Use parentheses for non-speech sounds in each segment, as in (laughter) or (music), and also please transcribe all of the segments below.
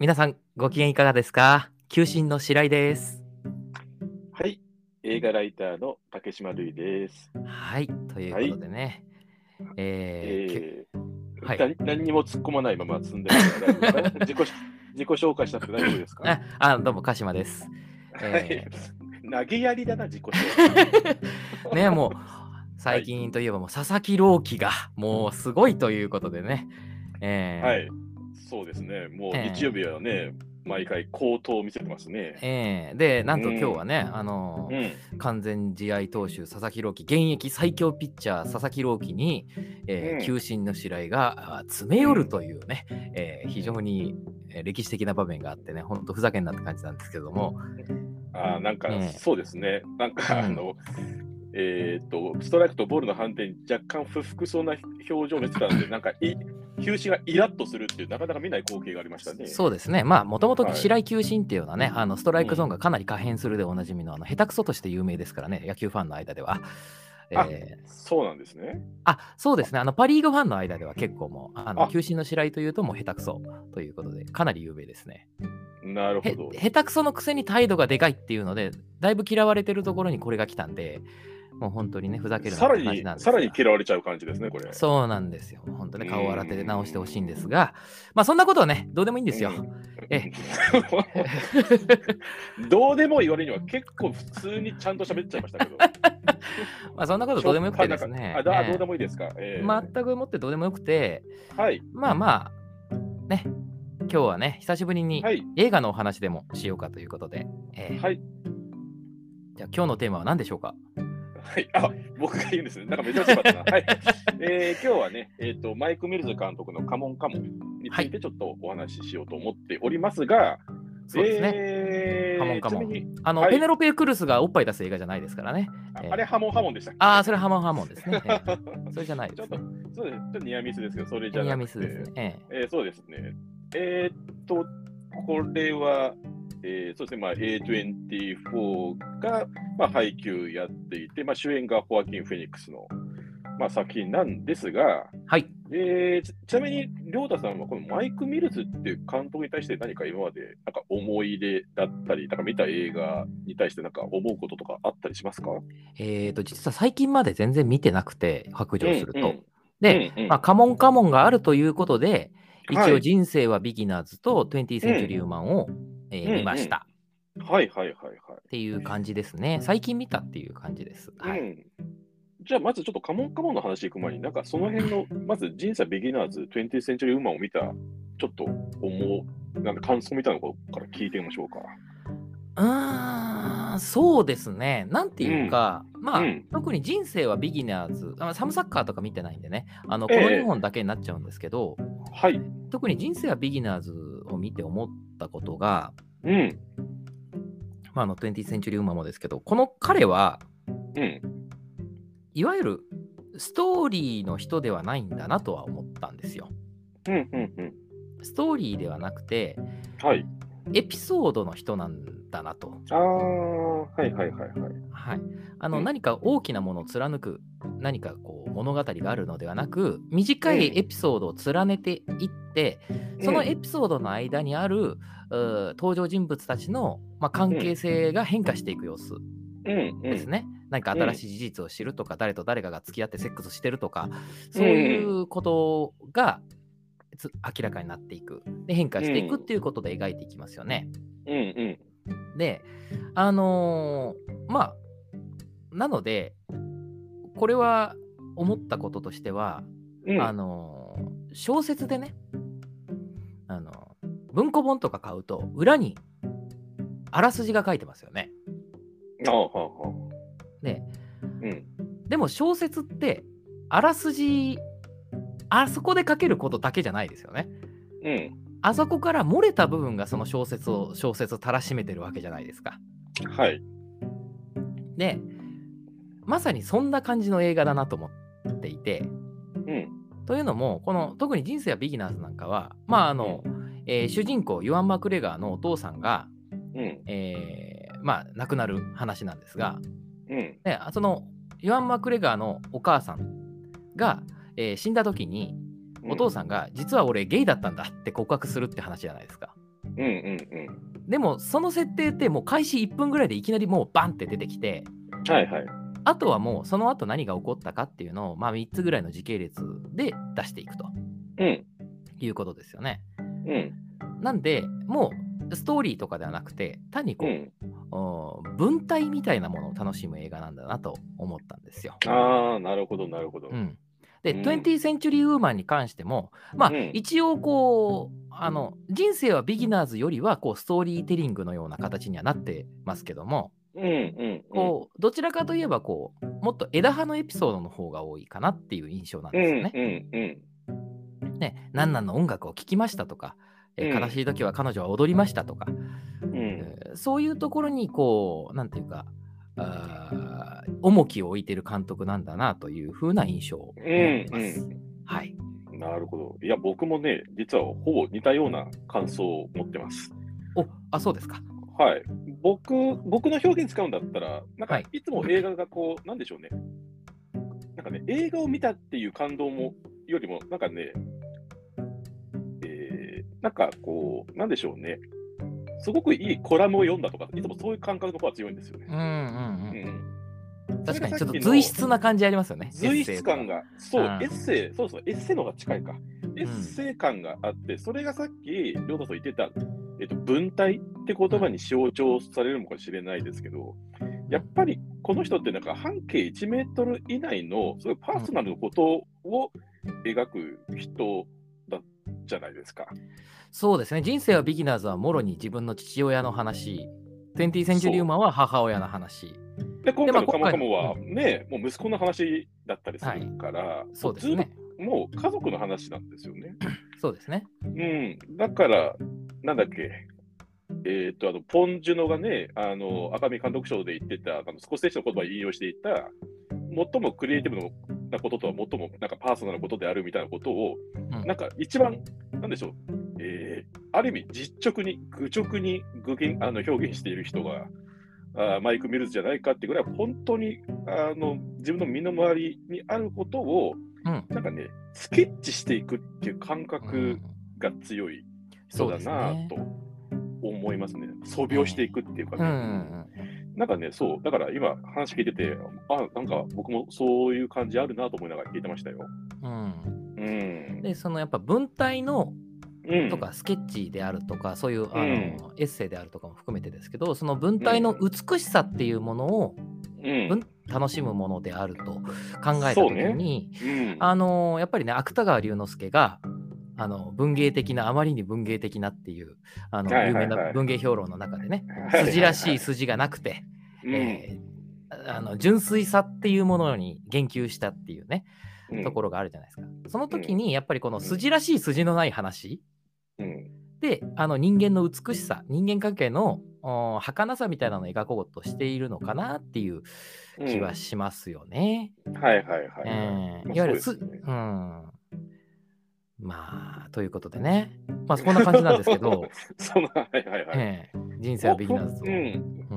皆さんご機嫌いかがですか？求心の白井です。はい、映画ライターの竹島るいです。はい、ということでね。えーえーはいな何にも突っ込まないまま積んで (laughs) 自己自己紹介したって大丈夫ですか？ああ、どうも、鹿島です。えはい。投げやりだな、自己紹介。(laughs) ね、もう、最近といえばもう佐々木朗希がもうすごいということでね。えーはい。そうですね。もうええ日曜日はね、毎回高騰を見せてますね。えーで、なんとうん今日はね、あのうーん。完全試合投手、佐々木朗希、現役最強ピッチャー、佐々木朗希に、えーうん球審の白井があ詰め寄るというね、えー非常にえー歴史的な場面があってね、ほんとふざけんなって感じなんですけども、あーなんか、ええそうですね。なんか、うんあの、えーっと、ストライクとボールの判定に若干不服そうな表情を見せたので、なんかい、球種がイラッとするっていう、なかなか見ない光景がありましたね。そうですね、まあ、もともとはい白井球審っていうのはね、あのストライクゾーンがかなり可変するでおなじみの、あの下手くそとして有名ですからね、野球ファンの間では。あえーそうなんですね。あそうですねあの、パ・リーグファンの間では結構もう、あのあ球審の白井というともう下手くそということで、かなり有名ですね。へなるほど。下手くそのくせに態度がでかいっていうので、だいぶ嫌われてるところにこれが来たんで、もう本当にね、ふざけるさらに感じなんですさらにが嫌われちゃう感じですね、これ。そうなんですよ。本当ね、顔を洗って直してほしいんですが、まあそんなことはね、どうでもいいんですよ。え (laughs) どうでも言われるには結構普通にちゃんと喋っちゃいましたけど。(laughs) まあそんなことどうでもよくてですね。あどうでもいいですか？えー全くもってどうでもよくて、はい。まあまあ、ね、今日はね、久しぶりにはい。映画のお話でもしようかということで、えーはい。じゃあ今日のテーマは何でしょうか？はい。あ、僕が言うんですね。なんかめちゃめちゃよかったな。はい。(laughs) えー今日はね、えっ、と、マイク・ミルズ監督のカモンカモンについてちょっとお話ししようと思っておりますが、そうですね。えーカモンカモンあの、はいペネロペ・クルスがおっぱい出す映画じゃないですからね。えーああれ、ハモンハモンでしたああ、それハモンハモンですね。えー (laughs) それじゃないですちょっとね。、そうです。ちょっとニアミスですけど、それじゃなくて。ニアミスですね。ええーそうですね。えーっと、これは、えーそうですね、まあ、A24 が、まあ、配給やっていて、まあ、主演がホアキン・フェニックスの、まあ、作品なんですが、ーはい。えーちちなみに、亮太さんはこのマイク・ミルズっていう監督に対して何か今までなんか思い入れだったり、なんか見た映画に対してなんか思うこととかあったりしますか？えーと、実は最近まで全然見てなくて、白状すると。うんうんで、うんうん。まあ、カモンカモンがあるということで、一はい。応人生はビギナーズと 20th Century Woman を、えーうん見ましたはいはいはいはい。っていう感じですね。最近見たっていう感じです。はい。うん、じゃあ、まずちょっとカモンカモンの話行く前に、なんかその辺の、まず人生ビギナーズ、20th Century Woman を見た、ちょっと思う、なんか感想みたいなのから聞いてみましょうか。うーん、そうですね。なんていうか、まあ、うん特に人生はビギナーズ、あサムサッカーとか見てないんでね、あのこええの2本だけになっちゃうんですけど、はい。特に人生はビギナーズを見て思ったことが、うん。まあ、あの 20th Century Woman もですけど、この彼は、うん。いわゆるストーリーの人ではないんだなとは思ったんですよ。うん。うん。うん。ストーリーではなくて、はい。エピソードの人なんだなと。ああ、はいはいはいはい。はい、あのうん何か大きなものを貫く何かこう物語があるのではなく短いエピソードを連ねていって、そのエピソードの間にある、登場人物たちの、まあ、関係性が変化していく様子。ですね。何か新しい事実を知るとか、誰と誰かが付き合ってセックスしてるとかそういうことがつ明らかになっていくで変化していくっていうことで描いていきますよね。うん。うん。で、あのーまあ、なので、これは思ったこととしては、うん。あのー小説でね、あの文庫本とか買うと、裏にあらすじが書いてますよね。ああ、はあ、はで、あ。うん。でも小説って、あらすじ、あそこで書けることだけじゃないですよね。うん。あそこから漏れた部分がその小説を、小説をたらしめてるわけじゃないですか。はい。で、まさにそんな感じの映画だなと思っていて、うん。というのも、この特に人生はビギナーズなんかは、まああの、えー主人公、ユアン・マクレガーのお父さんが、うん。えーまあ亡くなる話なんですが、うん。でそのユアン・マクレガーのお母さんが、えー死んだ時に、お父さんが、実は俺ゲイだったんだって告白するって話じゃないですか。うんうんでもその設定ってもう開始1分ぐらいでいきなりもうバンって出てきてうん。はいはい。あとはもうその後何が起こったかっていうのを、まあ、3つぐらいの時系列で出していくとうん。いうことですよね。うん。なんでもうストーリーとかではなくて単にこう、うん。うん文体みたいなものを楽しむ映画なんだなと思ったんですよ。ああ、なるほど、なるほど。うん、で、うん 20th Century Woman に関しても、まあ、うん一応こうあの人生はビギナーズよりはこうストーリーテリングのような形にはなってますけども、うんうん。こうどちらかといえばこうもっと枝葉のエピソードの方が多いかなっていう印象なんうんですよね。うんうん。ね、何々の音楽を聴きましたとか、えうん悲しい時は彼女は踊りましたとか、うんえーそういうところにこう、なんていうか、あー重きを置いてる監督なんだなというふうな印象を持ってます。はい。なるほど。いや、僕もね、実はほぼ似たような感想を持ってます。おあ、そうですか。はい。僕、僕の表現使うんだったら、なんかはいいつも映画がこう、なんでしょうね。なんかね、映画を見たっていう感動もよりも、なんかね、えー、なんかこう、なんでしょうね。すごくいいコラムを読んだとか、いつもそういう感覚の方が強いんですよねう。んうんううん。ん。確かにちょっと随筆な感じありますよね。随筆感が。が、そう、うんエッセイ、そうそう、エッセイの方が近いか。エッセイ感があって、それがさっき、りょうたさん言ってた、えっと、文体って言葉に象徴されるのかもしれないですけど、やっぱりこの人ってなんか半径1メートル以内の、すごいパーソナルのことを描く人だじゃないですか。そうですね。人生はビギナーズはもろに自分の父親の話、20th Century Woman は母親の話。で、今回のカモカモ今は回ね、もう息子の話だったりするから、そうですね。もう家族の話なんですよね。そうですね。うん、だから、なんだっけ、えっ、と、あの、ポン・ジュノがね、あの、赤見監督賞で言ってた、あのスコセッシの言葉を引用していた、最もクリエイティブなこととは最もなんかパーソナルなことであるみたいなことを、うん。なんか一番、なんでしょう、えーある意味実直に、愚直に具現あの表現している人が、あーマイク・ミルズじゃないかっていうぐらい、本当にあの自分の身の回りにあることを、うん。なんかね、スケッチしていくっていう感う覚んが強い人だなねと思いますね。素描していくっていうかうんうね。ん。なんかね、そう、だから今話聞いてて、あ、なんか僕もそういう感じあるなと思いながら聞いてましたよ。うん。うん。うん。で、そのやっぱ文体のうん。とかスケッチであるとか、そういうあの、うん。エッセイであるとかも含めてですけど、その文体の美しさっていうものを、うん。文楽しむものであると考えた時に、うん。あのやっぱりね芥川龍之介があの文芸的なあまりに文芸的なっていうあの有はいはいはい。名な文芸評論の中でねはい筋らしい筋がなくて、うん。えーあの純粋さっていうものに言及したっていうねうん。ところがあるじゃないですか。その時にやっぱりこの筋らしい筋のない話うん。であの人間の美しさ人間関係のお儚さみたいなのを描こうとしているのかなっていう気はしますよね。はいはいはい。えーまあいわゆるすね。うん。まあ、ということでね。まあ、そんな感じなんですけど、(laughs) そのはいはいはい。えー人生はビギナーズと、うん。う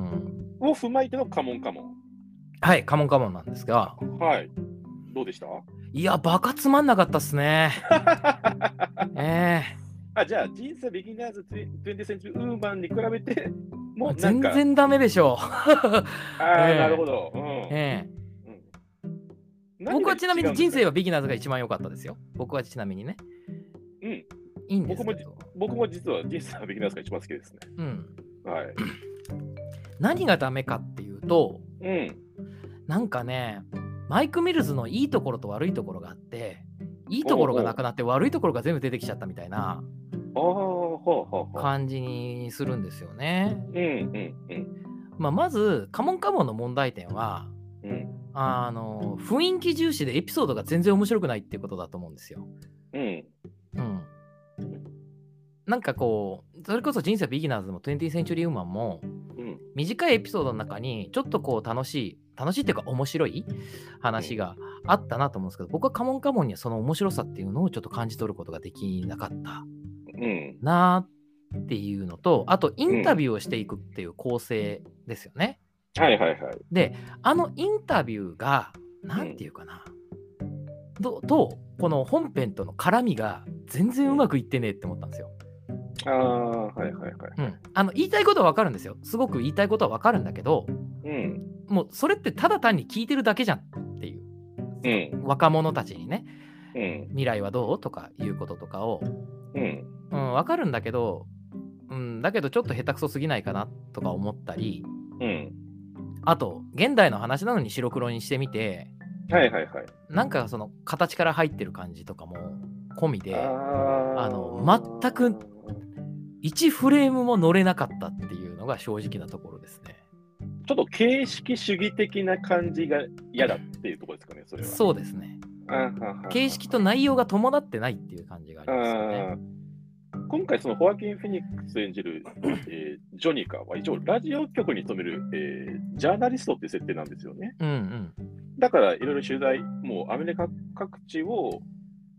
ん。を踏まえてのカモンカモン。はい、カモンカモンなんですが、はい。どうでした？いや、バカつまんなかったっすね。(laughs) えあじゃあ、人生ビギナーズ20センチウーマンに比べて、ーもうなん全か、然ダメでしょう。ああ、(laughs) ええなるほど。うんえうんー僕はちなみに人生ははビギナーズが一番良かったですよ。僕はちなみにね。うん。いいんですけど。僕も実は人生はビギナーズが一番好きですね。うん。はい。(clears throat) 何がダメかっていうと、うん。なんかね、マイク・ミルズのいいところと悪いところがあって、いいところがなくなって悪いところが全部出てきちゃったみたいな。感じにするんですよね。うんうんうんまあ、まず、カモンカモンの問題点は、うんあの雰囲気重視でエピソードが全然面白くないっていうことだと思うんですよ。うんうん。なんかこう、それこそ人生ビギナーズも 20th Century Woman もうん短いエピソードの中にちょっとこう楽しい、楽しいっていうか面白い話があったなと思うんですけど、僕はカモンカモンにはその面白さっていうのをちょっと感じ取ることができなかったうんなっていうのと、あとインタビューをしていくっていう構成ですよね。はいはいはい。で、あのインタビューが、なんていうかな、どと、この本編との絡みが全然うまくいってねえって思ったんですよ。ああ、はいはいはい。うん、あの言いたいことは分かるんですよ。すごく言いたいことは分かるんだけど、うん。もうそれってただ単に聞いてるだけじゃんっていう。うん。若者たちにね、うん。未来はどうとかいうこととかを、うん。うん、分かるんだけど、うん、だけどちょっと下手くそすぎないかなとか思ったり、うん。あと、現代の話なのに白黒にしてみて、はいはいはい。なんかその形から入ってる感じとかも込みで、ああの全く1フレームも乗れなかったっていうのが正直なところですね。ちょっと形式主義的な感じが嫌だっていうところですかね、それは。そうですね。形式と内容が伴ってないっていう感じがありますよね。今回、そのホアキン・フェニックス演じる、えージョニカは一応ラジオ局に勤める、えージャーナリストっていう設定なんですよね。うんうん。だからいろいろ取材、もうアメリカ各地を、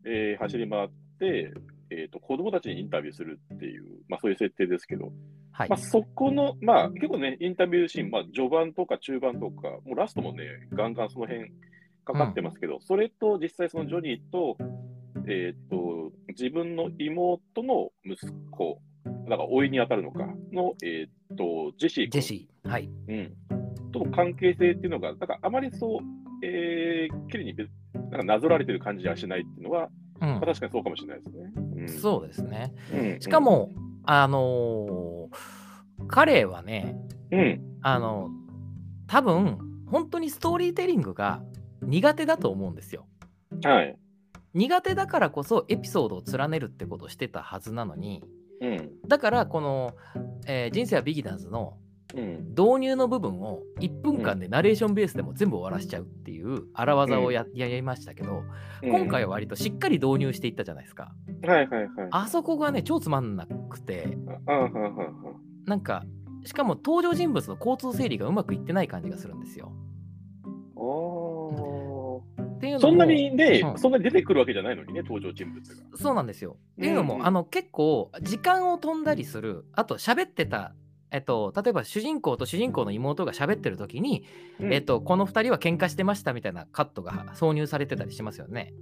えー走り回って、えー、と子供たちにインタビューするっていう、まあ、そういう設定ですけど、はいまあ、。そこの、まあ、結構ね、インタビューシーン、まあ、序盤とか中盤とか、もうラストもね、ガンガンその辺かかってますけど、それと実際そのジョニーと、えっ、と、自分の妹の息子、だから甥に当たるのか、の、えっ、と、ジェシー君ジェシー。はい。うん、との関係性っていうのが、なんかあまりそう、えー、きれいに別なんかなぞられてる感じはしないっていうのは、うんまあ、確かにそうかもしれないですね。うん、そうですね。うん。しかも、あのー彼はね、うん、あの多分本当にストーリーテリングが苦手だと思うんですよ。はい。苦手だからこそエピソードを連ねるってことをしてたはずなのに、うん、だからこの、えー人生はビギナーズのうん、導入の部分を1分間でナレーションベースでも全部終わらしちゃうっていう荒技をや,、やりましたけど、今回は割としっかり導入していったじゃないですか。はいはいはい。あそこがね、超つまんなくて、なんか、しかも登場人物の交通整理がうまくいってない感じがするんですよ。おっていうのもそんなにね、うんそんなに出てくるわけじゃないのにね、登場人物が。そうなんですよ。っていうのも、うんあの結構時間を飛んだりする、あと喋ってた、えっと、例えば主人公と主人公の妹が喋ってる時に、うん。えっと、この2人は喧嘩してましたみたいなカットが挿入されてたりしますよね。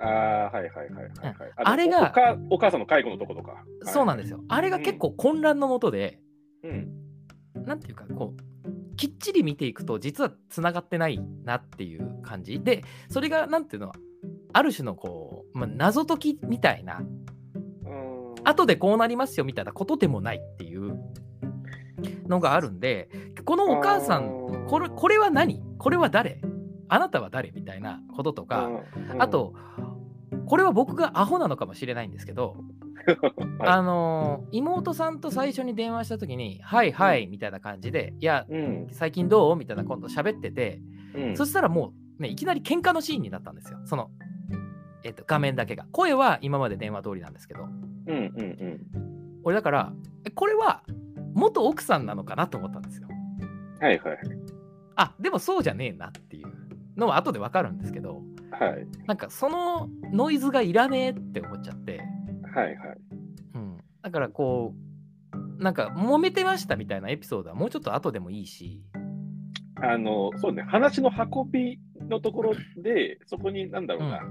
ああ、はいはいはいはい、はい。うん。のあれがおお母さんの介護のとことか。そうなんですよ。あれが結構混乱のもとで、うん。なんていうか、こう、きっちり見ていくと、実はつながってないなっていう感じ。で、それが、なんていうの、ある種のこう、まあ、謎解きみたいな、うん。後でこうなりますよみたいなことでもないっていうのがあるんで、このお母さん、これこれは何？これは誰？あなたは誰？みたいなこととか、うん。あ、と、これは僕がアホなのかもしれないんですけど、(laughs) はい。あのー妹さんと最初に電話した時に「はいはい」みたいな感じで「いやうん。最近どう?」みたいな今度喋ってて、うん。そしたらもう、ね、いきなり喧嘩のシーンになったんですよ。その、えっと画面だけが。声は今まで電話通りなんですけど。うんうんうん。俺だからえこれは元奥さんなのかなと思ったんですよ。はいはい。あでもそうじゃねえなっていうのは後でわかるんですけどはい。なんかそのノイズがいらねえって思っちゃって、はいはい。うん、だからこうなんか揉めてましたみたいなエピソードはもうちょっと後でもいいし。あのそうね。話の運びのところでそこになんだろうな、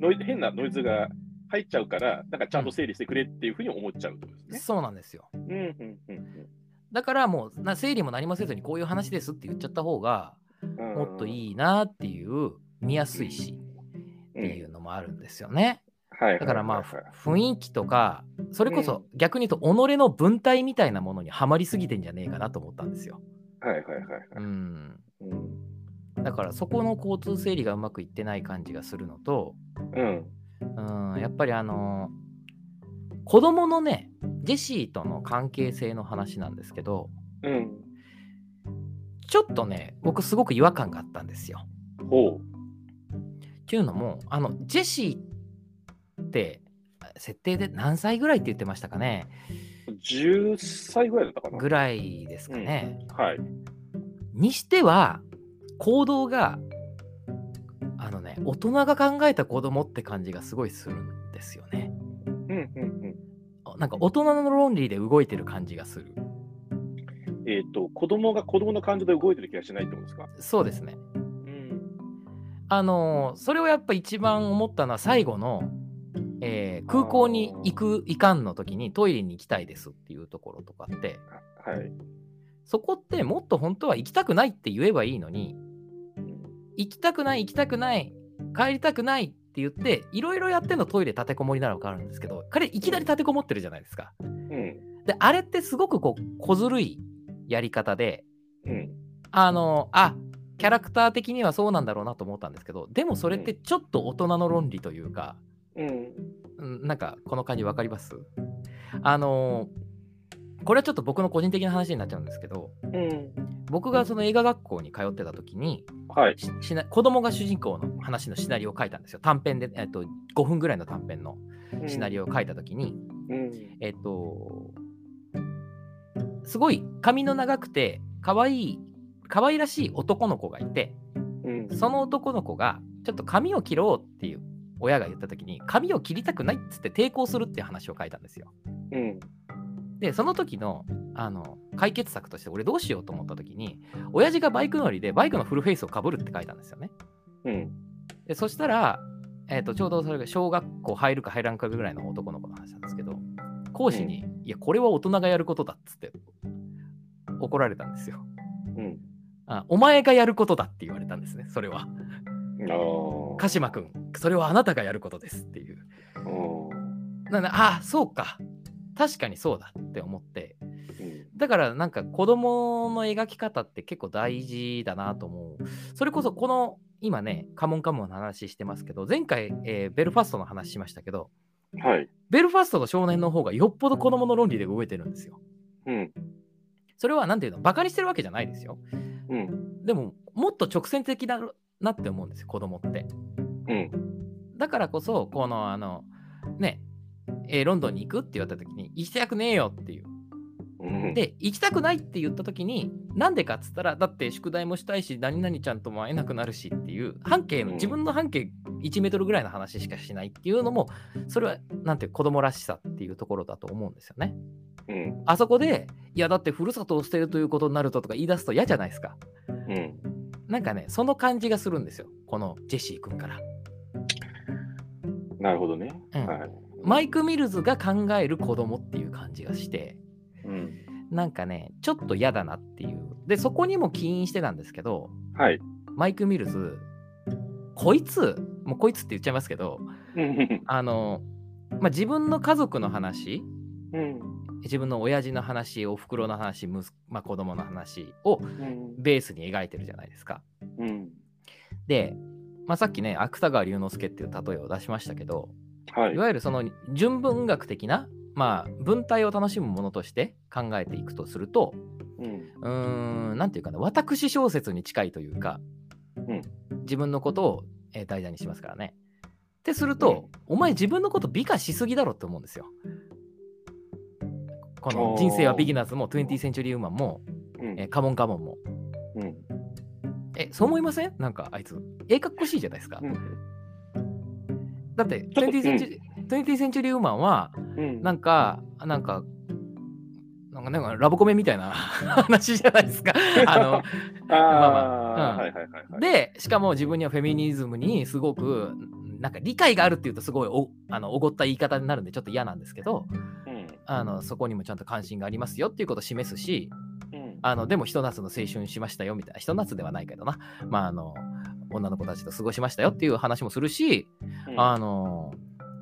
ノイ変なノイズが入っちゃうからなんかちゃんと整理してくれっていうふうに思っちゃうとですね。そうなんですよ。うんうんうんだからもうな整理も何もせずにこういう話ですって言っちゃった方がうんもっといいなっていう見やすいしっていうのもあるんですよね。はいだからまあ雰囲気とかそれこそ逆に言うと己の文体みたいなものにはまりすぎてんじゃねえかなと思ったんですよ。はいはいはい。うんだからそこの交通整理がうまくいってない感じがするのと、うんうん、やっぱりあの子供のねジェシーとの関係性の話なんですけどうん。ちょっとね僕すごく違和感があったんですよ。ほっていうのもあのジェシーって設定で何歳ぐらいって言ってましたかね？う10歳ぐらいだったかな。ぐらいですかね。はい。にしては行動があのね大人が考えた子供って感じがすごいするんですよね。うんうんうんなんか大人の論理で動いてる感じがする。えっ、と子供が子供の感情で動いてる気がしないってことですか？そうですね。うんあのーそれをやっぱ一番思ったのは最後のえー空港に行く、行かんの時にトイレに行きたいですっていうところとかって、はい。そこってもっと本当は行きたくないって言えばいいのに、行きたくない、行きたくない、帰りたくないって言って、いろいろやってんのトイレ立てこもりなら分かるんですけど、彼いきなり立てこもってるじゃないですか。うん。で、あれってすごくこう、小ずるいやり方で、うん。あの、あ、キャラクター的にはそうなんだろうなと思ったんですけど、でもそれってちょっと大人の論理というか、うん。うんなんかこの感じ分かります？あのこれはちょっと僕の個人的な話になっちゃうんですけど、うん。僕がその映画学校に通ってた時に、はい。ししな子供が主人公の話のシナリオを書いたんですよ。短編で、えっと、5分ぐらいの短編のシナリオを書いた時に、うん。えっと、すごい髪の長くて、可愛い、可愛らしい男の子がいて、うん。その男の子が、ちょっと髪を切ろうっていう親が言った時に、髪を切りたくないっつって抵抗するっていう話を書いたんですよ。うん。で、その時の、あの、解決策として、俺どうしようと思った時に、親父がバイク乗りで、バイクのフルフェイスをかぶるって書いたんですよね。うん。で、そしたら、えっ、と、ちょうどそれが小学校入るか入らんかぐらいの男の子の話なんですけど、講師に、いや、これは大人がやることだっつって怒られたんですよ。うん。あお前がやることだって言われたんですね、それは。鹿島君、それはあなたがやることですっていう。うん。なんで、ああ、そうか。確かにそうだって思って。うん。だからなんか子供の描き方って結構大事だなと思う。それこそこの今ね、カモンカモンの話してますけど、前回、えーベルファストの話しましたけど、はい。ベルファストの少年の方がよっぽど子供の論理で動いてるんですよ。うん。それは何ていうの、バカにしてるわけじゃないですよ。うん。でも、もっと直線的だなって思うんですよ、子供って。うん。だからこそ、この、あの、ね、えーロンドンに行くって言われた時に、行きたくねえよっていう。うん。で、行きたくないって言った時に、なんでかっつったら、だって宿題もしたいし、何々ちゃんとも会えなくなるしっていう、半径の、うん自分の半径1メートルぐらいの話しかしないっていうのも、それは、なんて子供らしさっていうところだと思うんですよね。うん。あそこで、いや、だってふるさとを捨てるということになるととか言い出すと嫌じゃないですか。うん。なんかね、その感じがするんですよ、このジェシー君から。なるほどね。うんはい。マイク・ミルズが考える子供っていう感じがして、うん。なんかね、ちょっと嫌だなっていう。で、そこにも起因してたんですけど、はい。マイク・ミルズ、こいつ、もうこいつって言っちゃいますけど、うん。あの、まあ、自分の家族の話、うん。自分の親父の話、お袋の話、息まあ、子供の話をうん。ベースに描いてるじゃないですか。うん。で、まあ、さっきね、芥川龍之介っていう例えを出しましたけど、はいい。わゆるその純文学的な、まあ、文体を楽しむものとして考えていくとすると、うん。うーん、なんていうかな、私小説に近いというか、うん自分のことを、えー題材にしますからね。ってすると、お前自分のこと美化しすぎだろって思うんですよ。この人生はビギナーズも 20th Century Woman も、うんえーカモンカモンも。うん。え、そう思いません？なんかあいつ、ええかっこしいじゃないですか。うん。だってちょっと 20th Century,、20th Century Woman は、うん。なんか、なんか、なんかなんかラブコメみたいな話じゃないですか。(laughs) あの、あまああ、うんはいはいはいはい。で、しかも自分にはフェミニズムにすごく、なんか理解があるっていうとすごいおあのおごった言い方になるんでちょっと嫌なんですけど、うん。あのそこにもちゃんと関心がありますよっていうことを示すし、うん。あのでもひと夏の青春しましたよみたいな、ひと夏ではないけどな、まああの、女の子たちと過ごしましたよっていう話もするし、あの、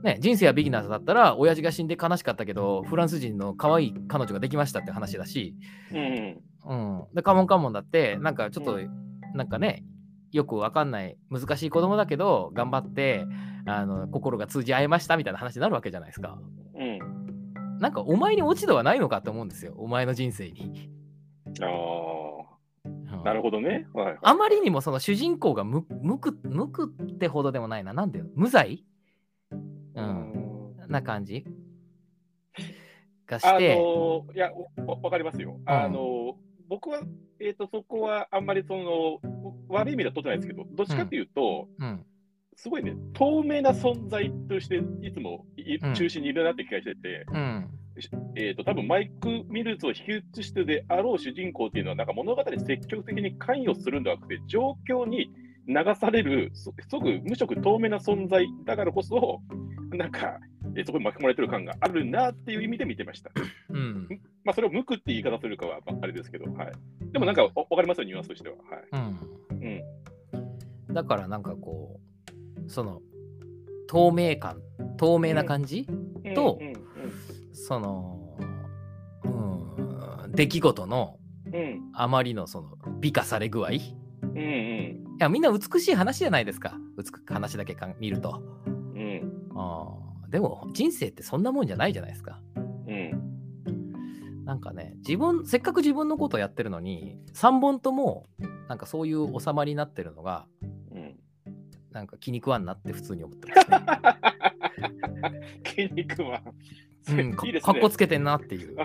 ね、人生はビギナーズだったら、親父が死んで悲しかったけど、フランス人の可愛い彼女ができましたって話だし、うん。うん。で、カモンカモンだって、なんかちょっと、うなんかね、よくわかんない、難しい子供だけど、頑張って、あの、心が通じ合いましたみたいな話になるわけじゃないですか。うん。なんか、お前に落ち度はないのかって思うんですよ、お前の人生に。あうんあ、なるほどね。はい。あまりにもその主人公が無無く無くってほどでもないな。なんで無罪？うん。な感じ？がしあて、のいや、わわかりますよ。あの僕は、えっ、と、そこはあんまりその、悪い意味では取ってないですけど、どっちかっていうと、うん。すごいね、透明な存在として、いつもいうん中心にいるなって気がしてて、うん。えっ、と、多分マイク・ミルズを引き写してであろう主人公っていうのは、なんか物語に積極的に関与するんではなくて、状況に流される、すすごく無色透明な存在だからこそ、なんか、えーそこに巻き込まれてる感があるなっていう意味で見てました。うん。まあ、それを向くって言い方するかはばっかりですけど、はい。でもなんか、わわかりますよ、ニュアンスとしては。はい。うん。うん。だからなんかこう、その、透明感、透明な感じ、とうんうんその、うん、出来事のうんうんあまりのその美化され具合。いうんや、みんな美しい話じゃないですか。美し話だけか見ると。うんうんあーでも、人生ってそんなもんじゃないじゃないですか。うんなんかね、自分、せっかく自分のことをやってるのに、3本とも、なんかそういう収まりになってるのが、うんなんか気に食わんなって普通に思ってますね。筋肉は、うん、かいいねかっこ。つけてんなっていう。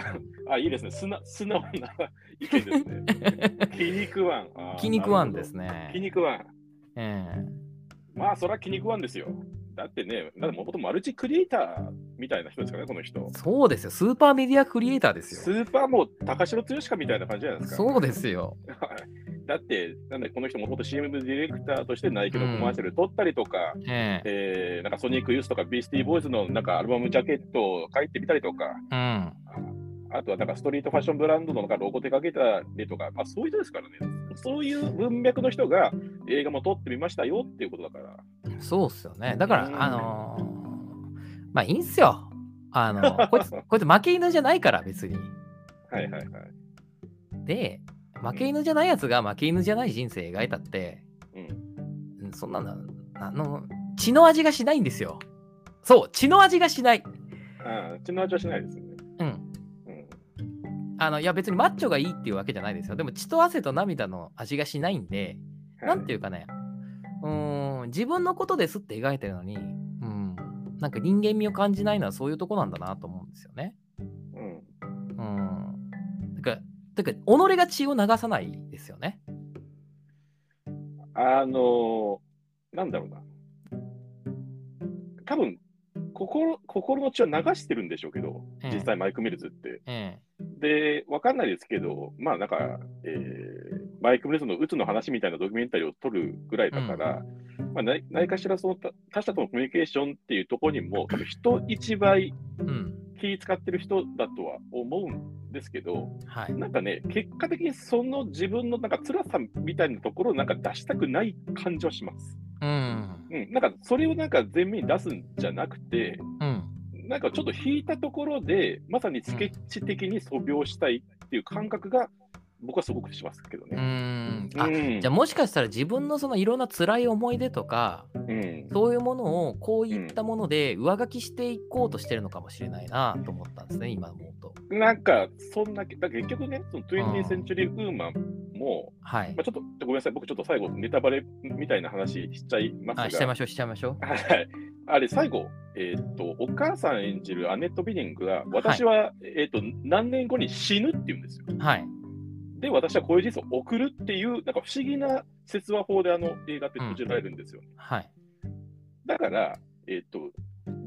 あ、いいですね。素な素直な意見ですね。筋肉ワン。あー気に食わんです。ね筋。肉ワン。ええまあ、それは気に食わんですよ。だってね、だってもともとマルチクリエイターみたいな人ですからね、この人。そうですよ。スーパーメディアクリエイターですスよ。ーパーもう高城剛かみたいな感じじゃないですか。そうですよ。(laughs) はいだって、なんでこの人もともと CM ディレクターとしてナイキのコマーシャル撮ったりとか、えええーなんかソニックユースとかビースティーボーイズのなんかアルバムジャケットを書いてみたりとか、うん。あとはなんかストリートファッションブランドのなんかロゴ手掛けたりとか、まあ、そういう人ですからね。そういう文脈の人が映画も撮ってみましたよっていうことだから。そうっすよね。だから、うんあのーまあいいんすよ。あのこいつ、(laughs) こいつ負け犬じゃないから、別に。はいはいはい。で、負け犬じゃないやつが負け犬じゃない人生描いたって、うん、うんそんなの、あの、血の味がしないんですよ。そう、血の味がしない。ああ、血の味はしないですね。うん。うん、あの、いや別にマッチョがいいっていうわけじゃないですよ。でも血と汗と涙の味がしないんで、なんていうかね、うーん、自分のことですって描いてるのに、うん、なんか人間味を感じないのはそういうとこなんだなと思うんですよね。うん、うん。だから、己が血を流さないですよね。あのーなんだろうな。多分心心の血は流してるんでしょうけど、ええ実際マイク・ミルズって。えで、わかんないですけど、まあなんか、えーマイク・ミルズのうつの話みたいなドキュメンタリーを撮るぐらいだから、まあ、何何かしらその他他者とのコミュニケーションっていうところにも、多分人一倍えうん。気使ってる人だとは思うんですけど、はい。なんかね、結果的にその自分のなんか辛さみたいなところをなんか出したくない感じはします。うん。うん、なんかそれをなんか前面に出すんじゃなくて、うん。なんかちょっと引いたところで、まさにスケッチ的に素描したいっていう感覚が、僕はすごくしますけどうね。ん。あ、うんじゃあもしかしたら自分のそのいろんな辛い思い出とか、うん、そういうものをこういったもので上書きしていこうとしてるのかもしれないなと思ったんですね、今思うと。なんか、そんな、だ結局ね、その 20th Century Woman も、はいまあ、。ちょっとごめんなさい、僕ちょっと最後、ネタバレみたいな話しちゃいますが、あしちゃいましょう、しちゃいましょう。(laughs) はい。あれ、最後、えーっと、お母さん演じるアネット・ビディングが、私は、えーっと、何年後に死ぬって言うんですよ。はい。で、私はこういう人生を送るっていう、なんか不思議な説話法であの映画って閉じられるんですよ。はい。だから、えーっと、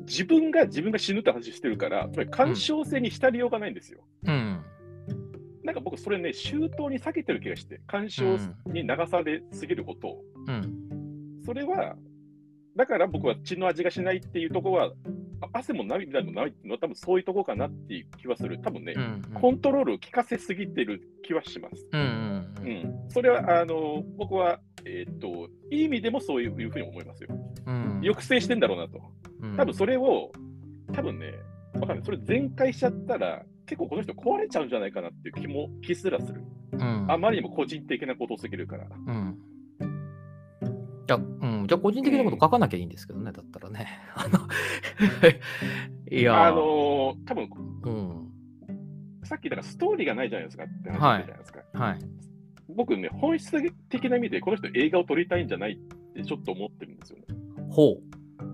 自分が自分が死ぬって話してるから、つまり干渉性に浸りようがないんですよ。うん。なんか僕、それね、周到に避けてる気がして、干渉に流されすぎることを。うん。それは、だから僕は血の味がしないっていうところは、あ汗も涙もないのは多分そういうところかなっていう気はする。多分ね、うん。コントロールを効かせすぎてる気はします。うん。う。うんん。それは、あの、僕は、えーっと、いい意味でもそういうふうに思いますよ。うん。抑制してんだろうなと。うん多分それを、多分ね、わかんない。それ全開しちゃったら、結構この人壊れちゃうんじゃないかなっていう気も、気すらする。うん。あまりにも個人的なことすぎるから。うん。じゃあ、個人的なこと書かなきゃいいんですけどね、だったらね。あの (laughs) いやーあのー多分うん。さっきだからストーリーがないじゃないですかって話じゃないですか。はい。僕ね、本質的な意味でこの人映画を撮りたいんじゃないってちょっと思ってるんですよね。ほ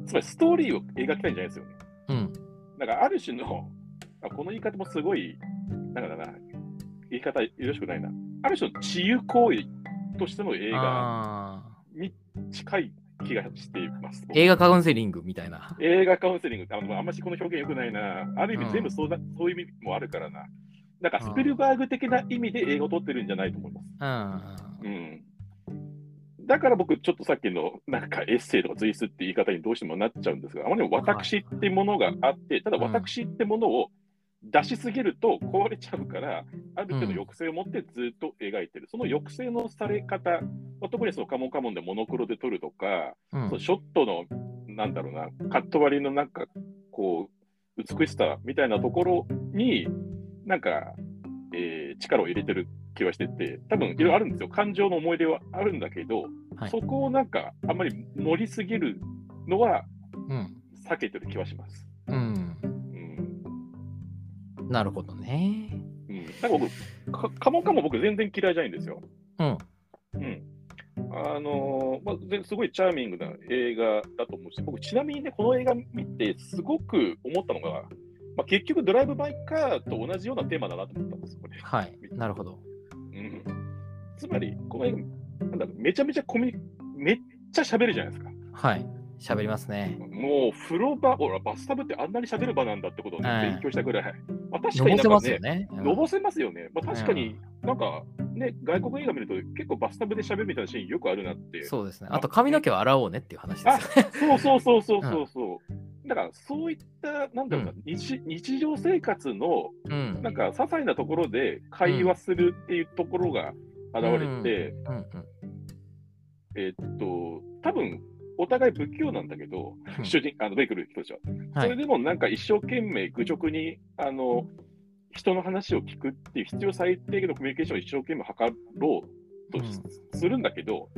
つまりストーリーを描きたいんじゃないですよね。う。うん。なんかある種の、あこの言い方もすごい、なんかだな、言い方よろしくないな。ある種の治癒行為としての映画あに近い気がしています。ー映画カウンセリングみたいな。映画カウンセリングあのあんましこの表現よくないな。ある意うん味全部そうだ、そういう意味もあるからな。なんかスピルバーグ的な意味で映画を撮ってるんじゃないと思います。うん。うん。だから僕、ちょっとさっきのなんかエッセイとか随筆って言い方にどうしてもなっちゃうんですが、あまりにも私ってものがあって、ただ私ってものを出しすぎると壊れちゃうから、ある程度抑制を持ってずっと描いてる。その抑制のされ方、まあ特にそのカモンカモンでモノクロで撮るとか、うんそのショットの、なんだろうな、カット割りのなんか、こう、美しさみたいなところに、なんか、えー力を入れてる気はしてて、多分いろいろあるんですよ。感情の思い出はあるんだけど、はいそこをなんか、あんまり盛りすぎるのはうん。避けてる気はします。うん。うん。なるほどね。うん。なんか僕、かカモンカモン僕全然嫌いじゃないんですよ。うん。うん。あのーまあ、ですごいチャーミングな映画だと思うし、僕、ちなみにね、この映画見て、すごく思ったのが、まあ、結局、ドライブ・バイ・カーと同じようなテーマだなと思ったんです、これ。はい。(laughs) なるほど。うん、つまり、この映画、なんだろうめちゃめちゃコミめっちゃ喋るじゃないですか。はい。喋りますね。もう、風呂場、ほら、バスタブってあんなに喋る場なんだってことを、ねはい勉強したぐらい。まあ、確かのぼせになんかねますよね。うんのぼせますよね。まあ、確かになんか、ね、外国映画見ると結構バスタブで喋るみたいなシーンよくあるなって。そうですね。あと髪の毛を洗おうねっていう話ですよね。そうそうそうそうそうそう。だからそういった、なんだろうな、日日常生活のうん。なんか些細なところで会話するっていうところが現れて、うんうんえっと、多分お互い不器用なんだけど、うん主人、あの、ベイクル人たちは。はい。それでもなんか一生懸命愚直に、あの、人の話を聞くっていう必要最低限のコミュニケーションを一生懸命図ろうとしするんだけど、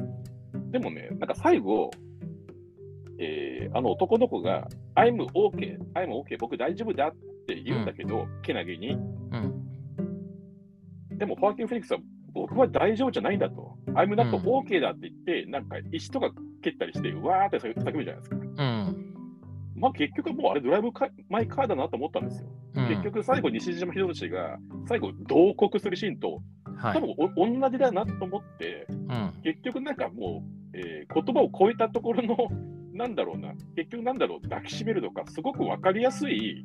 でもね、なんか最後、えーあの男の子が、I'm OK、I'm OK、僕大丈夫だって言うんだけど、けなげに。うん。でも、ファーキン・フェニックスは、僕は大丈夫じゃないんだと。I'm not うん OK だって言って、なんか石とか蹴ったりして、うわーって叫ぶじゃないですか。うん。まあ結局もうあれドライブカマイカーだなと思ったんですよ。うん結局最後西島秀俊が最後同国するシーンと多はい。分お同じだなと思ってうん。結局なんかもう、えー言葉を超えたところのなんだろうな結局なんだろう抱きしめるとかすごく分かりやすい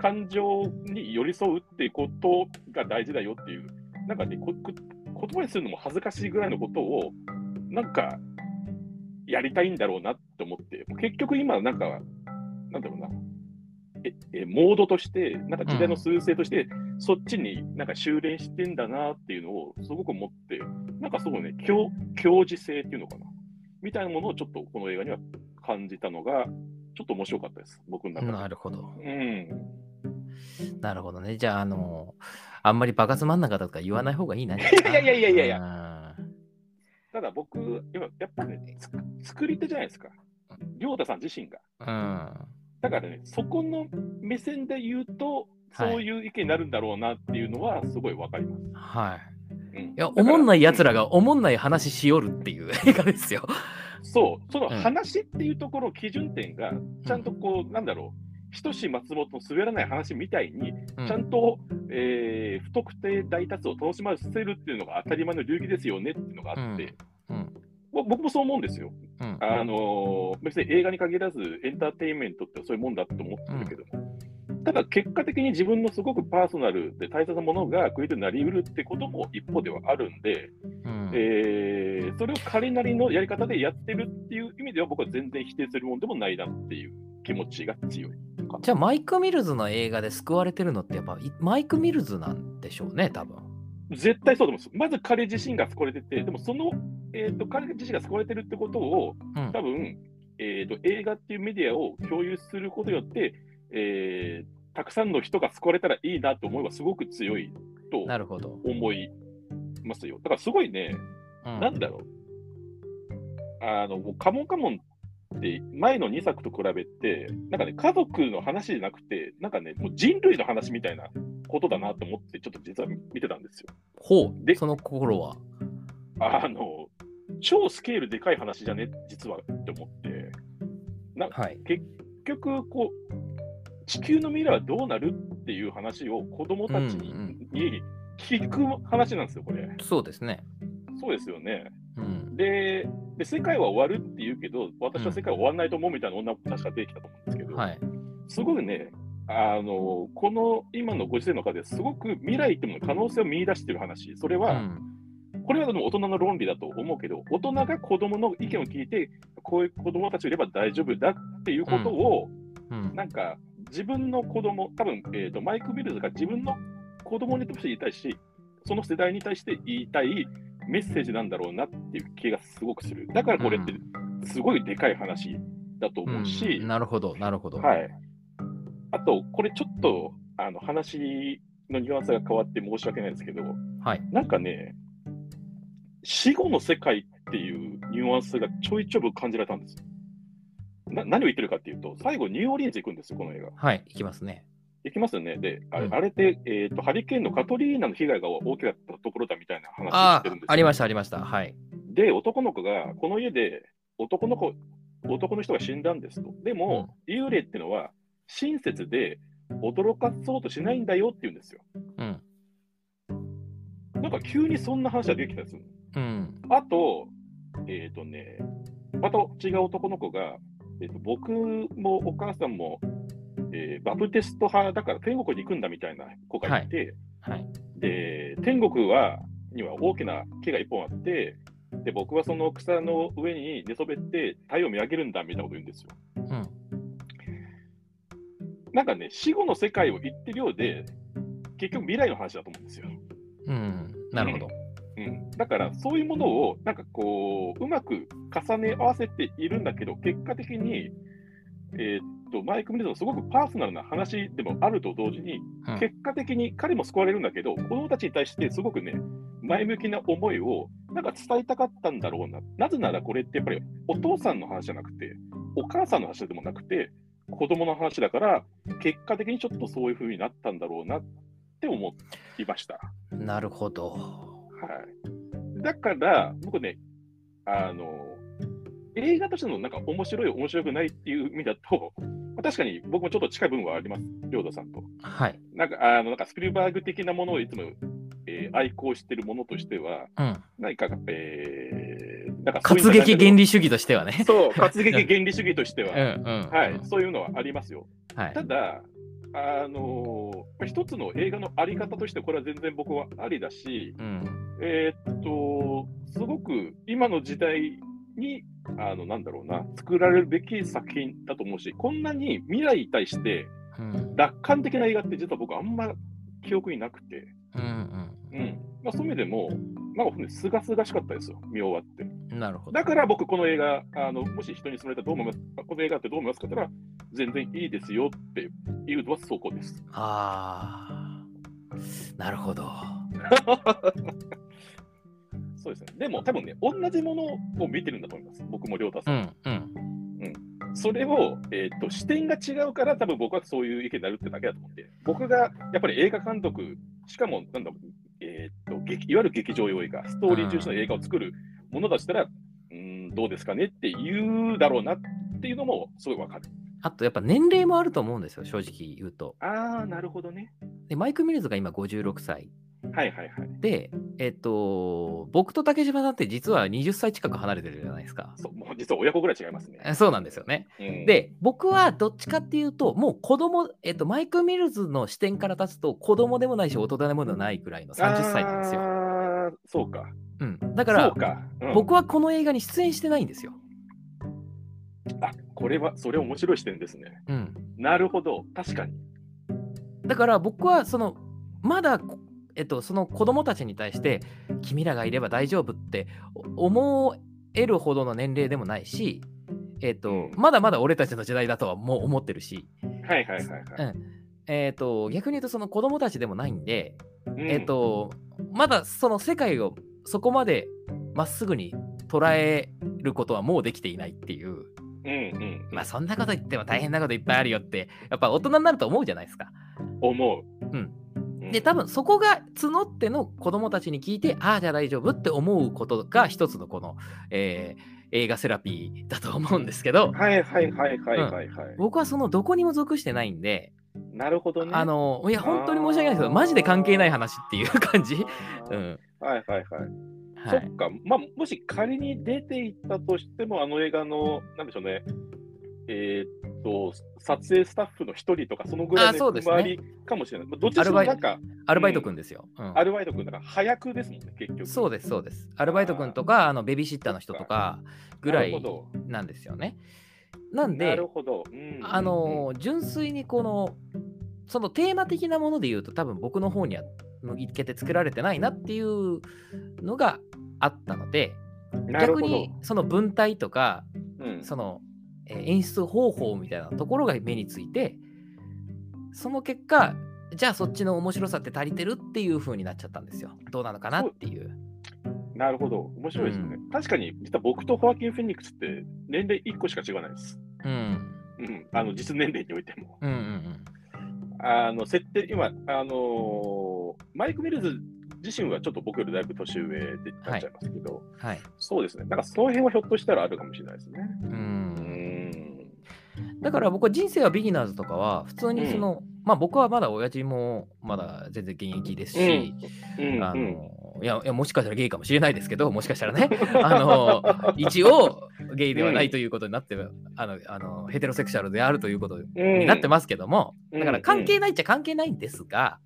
感情に寄り添うっていうことが大事だよっていうなんかねここ言葉にするのも恥ずかしいぐらいのことをなんかやりたいんだろうなって思って結局今なんかなんだろうなええモードとしてなんか時代の趨勢として、そっちになんか修練してんだなっていうのをすごく思ってなんかすごいね強強磁性っていうのかなみたいなものをちょっとこの映画には感じたのがちょっと面白かったです僕の中で。なるほど。うんなるほどね。じゃあ、あの、あんまりバカつまんなかったとか言わない方がいいな。い (laughs) いやいやいやいやいやや。ただ僕今やっぱねつ作り手じゃないですか亮太さん自身が。うん。だからねそこの目線で言うとはいそういう意見になるんだろうなっていうのはすごいわかります。はい。うんいや、おもんない奴らが。がおもんない話しよるっていう (laughs) 映画ですよ。そう、そのうん話っていうところ、基準点が、ちゃんとこう、なんだろう、ひとし松本の滑らない話みたいに、うん。ちゃんと、えー不特定大多数を楽しませるっていうのが当たり前の流儀ですよねっていうのがあって、うん。ぼ僕もそう思うんですよ。うん。あのー別に映画に限らず、エンターテインメントってそういうもんだと思ってるけども、ただ結果的に自分のすごくパーソナルで大切なものがクリエイトになりうるってことも一方ではあるんで、うん。えーそれを彼なりのやり方でやってるっていう意味では僕は全然否定するもんでもないなっていう気持ちが強いかな。じゃあ、マイク・ミルズの映画で救われてるのって、やっぱいマイク・ミルズなんでしょうね、多分。絶対そうだと思うんです。まず彼自身が救われてて、でもその、えー、と彼自身が救われてるってことを、うん多分、えー、と映画っていうメディアを共有することによって、えーたくさんの人が救われたらいいなと思いはすごく強いと。思いますよ。だからすごいね、うんなんだろう。あの、もうカモンカモンって前の2作と比べて、なんかね、家族の話じゃなくて、なんかね、もう人類の話みたいなことだなと思って、ちょっと実は見てたんですよ。ほう。でその心は。あの、超スケールでかい話じゃね、実はって思って。なはい。結局、こう、地球の未来はどうなるっていう話を子供たちに,、うん聞く話なんですよ、これ。そうですね。そうですよね。うん。でで、世界は終わるって言うけど、私は世界は終わらないと思うみたいな女の子確か出てきたと思うんですけど、はい。すごくね、あのこの今のご時世の中ですごく未来ってもの可能性を見出してる話、それは、うんこれはでも大人の論理だと思うけど、大人が子供の意見を聞いて、こういう子供たちいれば大丈夫だっていうことを、うんなんか自分の子供多分、えーとマイク・ミルズが自分の子供に対して言いたいし、その世代に対して言いたいメッセージなんだろうなっていう気がすごくする。だからこれってすごいでかい話だと思うし、うんなるほど、なるほど。はい。あと、これちょっとあの話のニュアンスが変わって申し訳ないんですけど、はい。なんかね、死後の世界っていうニュアンスがちょいちょい感じられたんです。な何を言ってるかっていうと、最後、ニューオーリンズ行くんですよ、この映画。はい、いきますね。行きますよね。で、あれ,、うんあれって、えーと、ハリケーンのカトリーナの被害が大きかったところだみたいな話をしあてるんですよあ、ありました、ありました。はい。で、男の子が、この家で男の子、男の人が死んだんですと。でも、幽霊ってのは、親切で驚かそうとしないんだよって言うんですよ。うん。なんか急にそんな話が出てきたんですよ。うん。あと、えっ、とね、また違う男の子が、えーと僕もお母さんも、えーバプテスト派だから天国に行くんだみたいな子がいて、はい。で天国はには大きな木が一本あって、で僕はその草の上に寝そべって太陽を見上げるんだみたいなこと言うんですよ。うん。なんかね、死後の世界を言ってるようで、結局未来の話だと思うんですよ。うん。なるほど。うん、だからそういうものをなんかこううまく重ね合わせているんだけど結果的に、えーっとマイク・ミルズのすごくパーソナルな話でもあると同時にうん結果的に彼も救われるんだけど子供たちに対してすごくね前向きな思いをなんか伝えたかったんだろうななぜならこれってやっぱりお父さんの話じゃなくてお母さんの話でもなくて子供の話だから結果的にちょっとそういう風になったんだろうなって思いました。なるほど。はい、だから、僕ね、あの、映画としてのなんか面白い、面白くないっていう意味だと、まあ確かに僕もちょっと近い部分はあります、りょうださんと。はい。なんか、あのなんかスピルバーグ的なものをいつも、えー愛好してるものとしては、うん。何か、えー、なんか活劇原理主義としてはね。そう、(laughs) 活劇原理主義としてうんは、うん。はい、そういうのはありますよ。はいた。だ、あのまあ一つの映画のあり方として、これは全然僕はありだし、うん。えーっと、すごく今の時代に、あの、なんだろうな、作られるべき作品だと思うし、こんなに未来に対してうん。楽観的な映画って実は僕あんま記憶になくて、うんうん。まあそういう意味でも、なんかすがすがしかったですよ、見終わって。うん。なるほど。だから僕この映画、あの、もし人に勧めたらどう思いますか？この映画ってどう思いますか？って言ったら、全然いいですよっていうのはそこです。ああ。なるほど。(laughs) そうですね。でも多分ね、同じものを見てるんだと思います。僕も亮太さん。うんうん。それを、えー、と視点が違うから、多分僕はそういう意見になるってだけだと思って、僕がやっぱり映画監督、しかも、なんだろう、えーと劇いわゆる劇場用映画、ストーリー重視の映画を作るものだとしたら、うーん、どうですかねって言うだろうなっていうのもすごいわかる。あとやっぱ年齢もあると思うんですよ、正直言うと。あー、なるほどね。で、マイク・ミルズが今56歳。はいはいはい。で、えっと、僕と竹島さんって実は20歳近く離れてるじゃないですか。そうもう実は親子ぐらい違いますね。えそうなんですよね。うん、で、僕はどっちかっていうと、もう子供、えっと、マイク・ミルズの視点から立つと、子供でもないし、大人でもないくらいの30歳なんですよ。あーそうか。うん。だからそう、か。うん僕はこの映画に出演してないんですよ。あこれは、それ面白い視点ですね。うん。なるほど。確かに。だから僕は、その、まだ、えっと、その子供たちに対して、君らがいれば大丈夫ってお思えるほどの年齢でもないし、えっと、うんまだまだ俺たちの時代だとはもう思ってるし、はいはいはいはい。えっと、逆に言うとその子供たちでもないんで、うんえっ、と、まだその世界をそこまでまっすぐに捉えることはもうできていないっていう、うんうん。まあそんなこと言っても大変なこといっぱいあるよって、やっぱ大人になると思うじゃないですか。思う。うんうん。で、多分そこが募っての子供たちに聞いて、ああ、じゃあ大丈夫って思うことが一つのこの、えー映画セラピーだと思うんですけど、はいはいはいはいはいはい。僕はそのどこにも属してないんで、なるほどね。あの、いや、本当に申し訳ないですけど、マジで関係ない話っていう感じ。うん。はいはいはい。はい。そっか、まあ、もし仮に出ていったとしても、あの映画の、なんでしょうね、えーっと、撮影スタッフの一人とか、そのぐらいのあそうですね役割かもしれない。まあどっちにしろなんか、アルバイト君ですよ。うんアルバイト君だから早くですもんね、結局。そうです、そうです。アルバイト君とか、あのベビーシッターの人とかぐらない。なんですよね。なんなでる、ほど。うんあの純粋にこの、そのテーマ的なもので言うと、多分僕の方には向けて作られてないなっていうのがあったので、逆にその文体とか、うんその、えー演出方法みたいなところが目について、その結果、じゃあそっちの面白さって足りてるっていう風になっちゃったんですよ。どうなのかなっていう。なるほど。面白いですよね。確かに、実は僕とホアキン・フェニックスって年齢1個しか違わないです。うん。うん。あの、実年齢においても。うんうんあの、設定、今、あのーマイク・ミルズ自身はちょっと僕よりだいぶ年上でなっちゃいますけど、うん。はい。そうですね。なんかその辺はひょっとしたらあるかもしれないですね。う。うんん。だから僕は人生はビギナーズとかは普通にその、まあ僕はまだ親父もまだ全然現役ですし、うん。あうん。のいやいやもしかしたらゲイかもしれないですけどもしかしたらね。(laughs) あの一応ゲイではないということになって、あのあのヘテロセクシャルであるということになってますけども、うん。だから関係ないっちゃ関係ないんですが、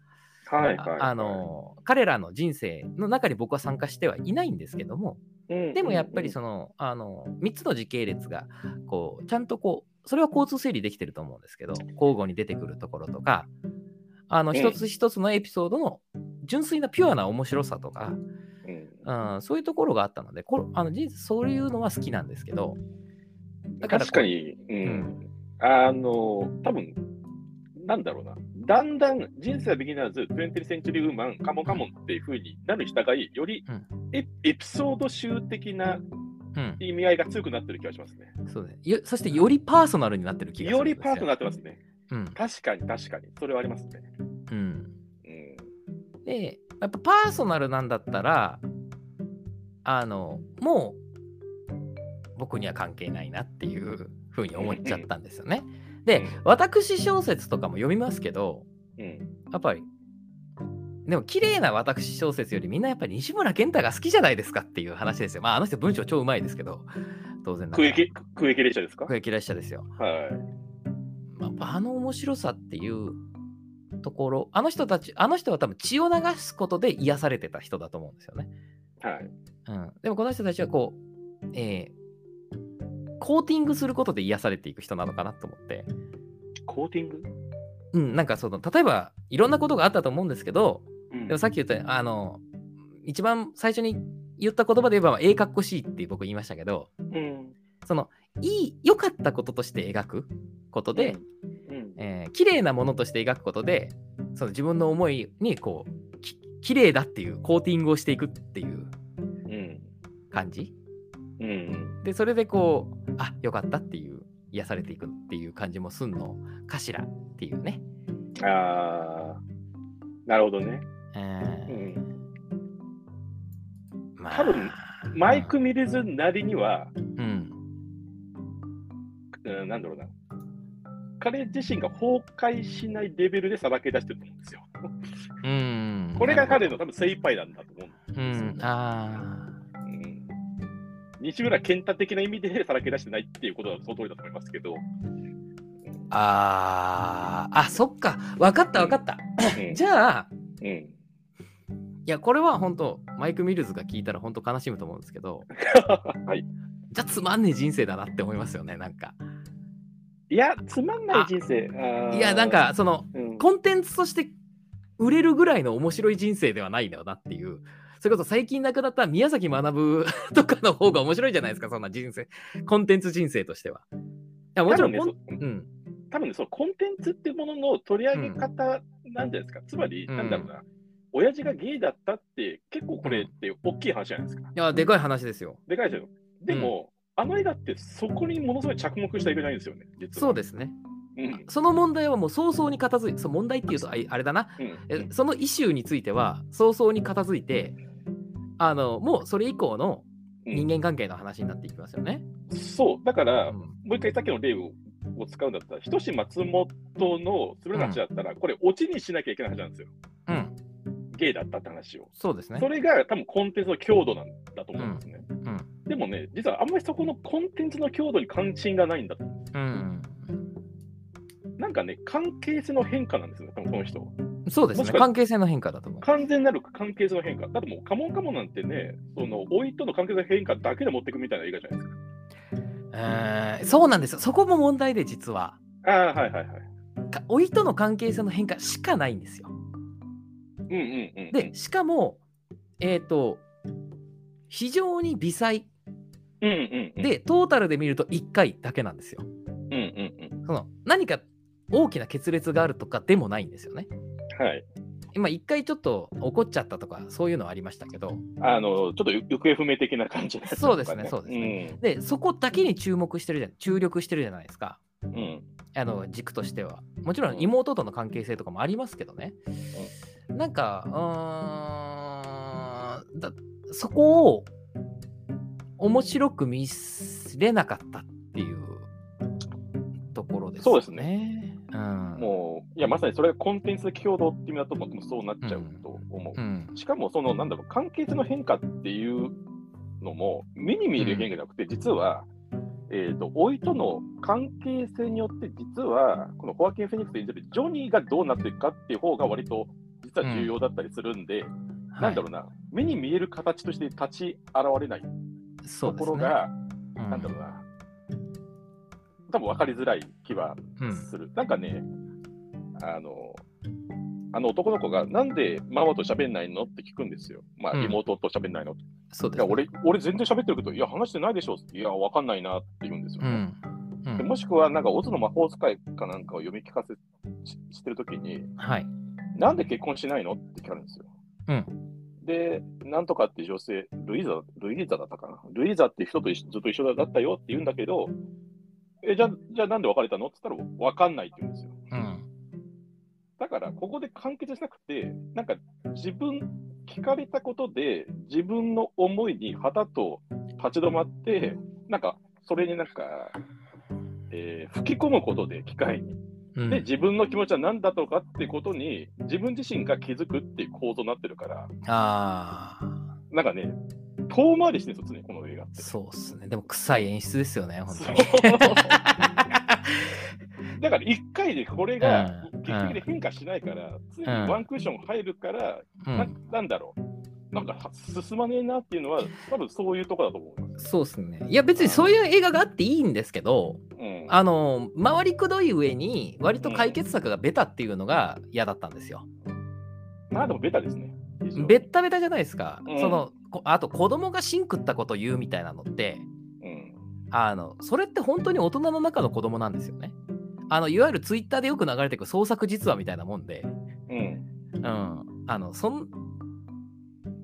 はいはい、あの彼らの人生の中に僕は参加してはいないんですけども、でもやっぱりその、あの3つの時系列がこうちゃんとこうそれは交通整理できてると思うんですけど交互に出てくるところとかあのうん一つ一つのエピソードの純粋なピュアな面白さとか、うん。うん、そういうところがあったのでこあのそういうのは好きなんですけどだから確かに、うん。ん。あの、多分なんだろうな、だんだん人生はビギナーズ、20th Century Woman、カモンカモンっていう風になるに従い、よりエピソード集的なうん、意味合いが強くなってる気がしますね。そうね。よそしてよりパーソナルになってる気がするよりパーソナルになってますね。うん。確かに確かに、それはありますね。うん、うん。でやっぱパーソナルなんだったらあのもう僕には関係ないなっていうふうに思っちゃったんですよね。でうん。私小説とかも読みますけどうん。やっぱりでも綺麗な私小説よりみんなやっぱり西村健太が好きじゃないですかっていう話ですよ。まああの人文章超うまいですけど当然空駅空駅列車ですか？空撃列車ですよ。はい。まあ、あの面白さっていうところあの人たちあの人は多分血を流すことで癒されてた人だと思うんですよね。はい。うん、でもこの人たちはこう、えーコーティングすることで癒されていく人なのかなと思って、コーティング？うん、なんかその例えばいろんなことがあったと思うんですけどうんでもさっき言ったあの一番最初に言った言葉で言えばまあええかっこしいって僕言いましたけどうん。そのいい良かったこととして描くことで、うん、えー綺麗なものとして描くことでその自分の思いにこうき綺麗だっていうコーティングをしていくっていううん。感じうん。でそれでこうあよかったっていう癒されていくっていう感じもすんのかしらっていうね、ああ、なるほどね。えーうん。まあ。多分マイク・ミルズなりには、うん。うん、なんだろうな。彼自身が崩壊しないレベルでさばけ出してると思うんですよ。うん。これが彼の多分精一杯なんだと思うんですよ。うん。あうん。西村健太的な意味でさらけ出してないっていうことはその通りだと思いますけど。ーあー。あそっか。分かった分かった、うん。じゃあうん、いやこれは本当マイク・ミルズが聞いたら本当悲しむと思うんですけど (laughs) はい。じゃあつまんねえ人生だなって思いますよねなんかいや、つまんない人生。いやなん、かそのうん、コンテンツとして売れるぐらいの面白い人生ではないんだよなっていう。それこそ最近亡くなった宮崎学 (laughs) とかの方が面白いじゃないですか、そんな人生。コンテンツ人生としては。いやもちろん多分ねうん。多分ね、そのコンテンツっていうものの取り上げ方なんじゃないですか。つまり、うんなんだろうな。親父がゲイだったって、結構これって大きい話じゃないですか。いや、でかい話ですよ。でかいですよ。でも、あの映画ってそこにものすごい着目した映画じゃないんですよね。そうですね。うん。その問題はもう早々に片付いて、そう問題っていうとああれだな。うんえそのイシューについては早々に片付いて、あの、もうそれ以降の人間関係の話になっていきますよね。そう、だから、うんもう一回さっきの例をを使うんだったら、ひとし松本のすべる話だったら、これ、オチにしなきゃいけない話なんですよ。うん。ゲイだったって話を。そうですねそ。れが多分コンテンツの強度なんだと思うんですね。うん。でもね、実はあんまりそこのコンテンツの強度に関心がないんだと思う。うん。なんかね、関係性の変化なんですよね、多分この人。そうですね。関係性の変化だと思う。完全なる関係性の変化。だってもう、カモンカモンなんてね、その、老いとの関係性の変化だけで持っていくみたいな映画じゃないですか。えーそうなんですよ。そこも問題で実は。ああ、はいはいはい。か老いとの関係性の変化しかないんですよ。うんうんうん。で、しかも、えっ、と、非常に微細うんうんうん、で、トータルで見ると1回だけなんですよ。うんうんその何か大きな決裂があるとかでもないんですよね。うん。はい。今、1回ちょっと怒っちゃったとか、そういうのはありましたけど、あの、ちょっと行方不明的な感じのやつとかそうですねそうですねで、そこだけに注目してるじゃん、注力してるじゃないですか。うん。うん。あの軸としては。もちろん妹との関係性とかもありますけどね。なんか、うーんだそこを面白く見れなかったっていうところですね。そうですね。うん。もう、いや、まさにそれがコンテンツ的共同って意味だともそうなっちゃうと思う。うん。しかも、その、なんだろう、関係性の変化っていうのも、目に見える変化じゃなくて、実は、えっ、と、老いとの関係性によって、実は、このホアキン・フェニックス演じるジョニーがどうなっていくかっていう方が割と、実は重要だったりするんで、なんだろうな、目に見える形として立ち現れない。と。ころが、うん。なんだろうな、多分分かりづらい気はうん。する。なんかね、あの、あの男の子が、なんでママと喋んないの？って聞くんですよ。まあ、うん。妹と喋んないの、そうですね。いや俺、俺全然喋ってるけど、いや、話してないでしょいや、分かんないなって言うんですよね。うん。うんでもしくは、なんか、オズの魔法使いかなんかを読み聞かせししてるときに、はい。なんで結婚しないのって聞かれるんですよ。うん。で、なんとかって女性、ルイーザ、ルイーザだったかな。ルイーザって人とずっと一緒だったよって言うんだけど、え、じゃあ、じゃあなんで別れたのって言ったら、わかんないって言うんですよ。うん。だから、ここで完結しなくて、なんか、自分、聞かれたことで、自分の思いに旗と立ち止まって、なんか、それになんか、えー吹き込むことで、機械に。うんで、自分の気持ちは何だったのかってことに、自分自身が気づくっていう構造になってるから、ああ、なんかね、遠回りしてるんですよ、常にこの映画って。そうっすね。でも、臭い演出ですよね、本当に。だから1回でこれがうん結局で変化しないから、常にワンクッション入るから、うんななんだろう。なんか進まねえなっていうのは、多分そういうとこだと思います。そうですね。いや、別にそういう映画があっていいんですけど、うん、あの、回りくどい上に、割と解決策がベタっていうのが嫌だったんですよ。まあでもベタですね。ベッタベタじゃないですか。うんそのこあと、子供がシン食ったこと言うみたいなのって、うんあの、それって本当に大人の中の子供なんですよね。あの、いわゆるツイッターでよく流れてくる創作実話みたいなもんで、うんうん。あの、そん、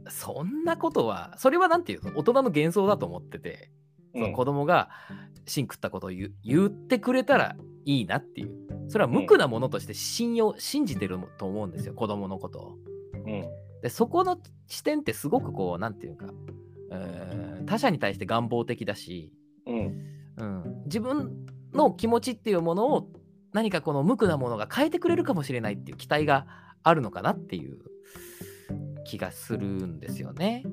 そんなことは、それはなんていうの？大人の幻想だと思ってて、その子供がシン食ったことを言う言ってくれたらいいなっていう。それは無垢なものとして信用、信じてると思うんですよ、子供のことを。うんで、そこの視点ってすごくこう、なんていうか、えー他者に対して願望的だし、うん。うん、自分の気持ちっていうものを何かこの無垢なものが変えてくれるかもしれないっていう期待があるのかなっていう気がするんですよね。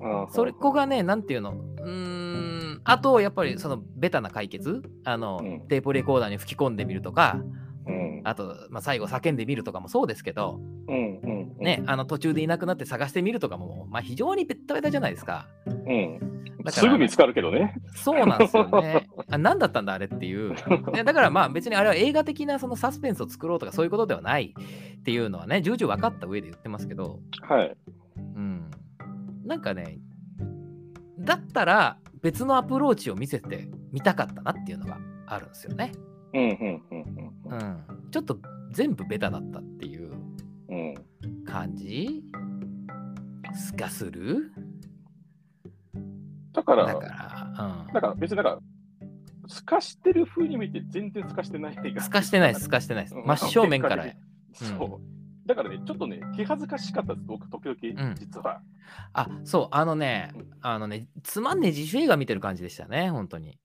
あそれこがね、なんていうの、うーん、あと、やっぱりそのベタな解決、あの、うん。テープレコーダーに吹き込んでみるとか、うんあと、まあ、最後叫んでみるとかもそうですけど、うんうんね、あの途中でいなくなって探してみるとかも、まあ、非常にベッタベタじゃないですか。うんだからすぐ見つかるけどね。そうなんですよね。(laughs) あ何だったんだあれっていう。ねだからまあ別にあれは映画的なそのサスペンスを作ろうとかそういうことではないっていうのはね、重々分かった上で言ってますけど、はい。うん。なんかね、だったら別のアプローチを見せてみたかったなっていうのがあるんですよね。うんうんうんううんん。ちょっと全部ベタだったっていううん感じ？がする？だから、だから、だから別になんか、透かしてる風に見て全然透かしてない映うん。画。透かしてないです、透かしてない。真正面から。そう。だからね、ちょっとね、気恥ずかしかったです、僕、時うん々、実は。あ、そう、あのねうん、あのね、つまんねえ自主映画見てる感じでしたね、本当に。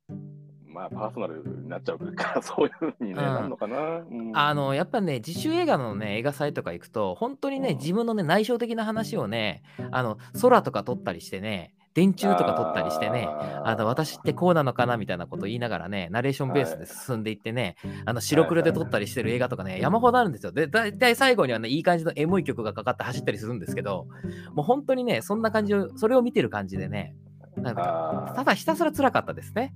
まあ、パーソナルになっちゃうから、(laughs) そういう風に、ねうん。なるのかな？うん。あの、やっぱね、自主映画のね、映画祭とか行くと、本当にね、うん。自分のね、内省的な話をね、あの、空とか撮ったりしてね、電柱とか撮ったりしてね、あの私ってこうなのかなみたいなことを言いながらね、ナレーションベースで進んでいってね、あの白黒で撮ったりしてる映画とかね、山ほどあるんですよ。で、大体最後にはね、いい感じのエモい曲がかかって走ったりするんですけど、もう本当にね、そんな感じを、それを見てる感じでね、なんかあただひたすら辛かったですね。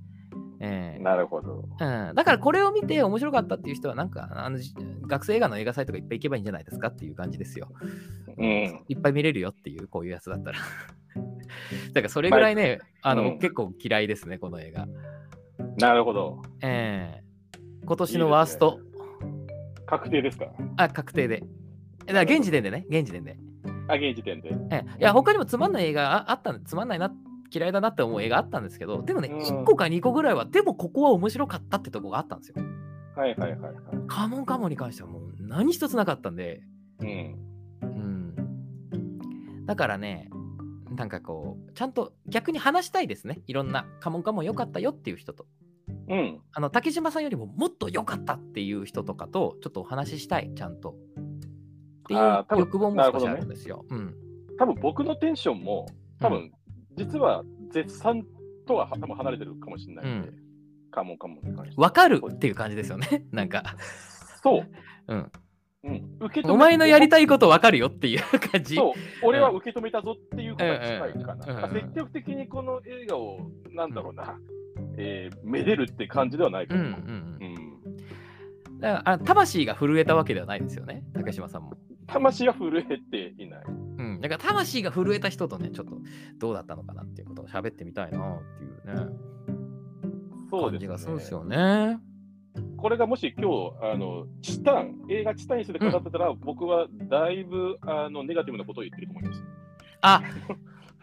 えーなるほど。うん、だからこれを見て面白かったっていう人はなんかあのじ学生映画の映画サイトがいっぱい行けばいいんじゃないですかっていう感じですよ。うん。いっぱい見れるよっていうこういうやつだったら。(laughs) だからそれぐらいね、あの、うん結構嫌いですねこの映画。なるほど。えー今年のワースト確定ですか？あ確定で。だから現時点でね現時点で。あ、現時点で。ええいや他にもつまんない映画ああったんつまんないな嫌いだなって思う映画あったんですけどでもね、うん1個か2個ぐらいはでもここは面白かったってとこがあったんですよ。はいはいはいはい。カモンカモンに関してはもう何一つなかったんで。うん。うんだからね、なんかこう、ちゃんと逆に話したいですね。いろんな、カモンカモン良かったよっていう人と。うん。あの、竹島さんよりももっと良かったっていう人とかと、ちょっとお話ししたい、ちゃんと。っていう欲望も少しあるんですよ。うん。多分僕のテンションも、多分、実は絶賛とは多分離れてるかもしれないんで、うカモンカモンに関して。わかるっていう感じですよね。(laughs) なんか、そう。うん。うん。受け止めお前のやりたいことわかるよっていう感じ。そう、俺は受け止めたぞっていうことが近いかうんうん積極的にこの映画を、なんだろうな、えーめでるって感じではないかうんうんも。うんう。ん。だからあ魂が震えたわけではないですよね、竹島さんも。魂は震えていない。うん、だから魂が震えた人とね、ちょっとどうだったのかなっていうことを喋ってみたいなっていうね、感じそうですね。がするんですよね。これがもし今日、あの、チタン、映画チタンについて語ってたら、僕はだいぶあのネガティブなことを言ってると思います。あ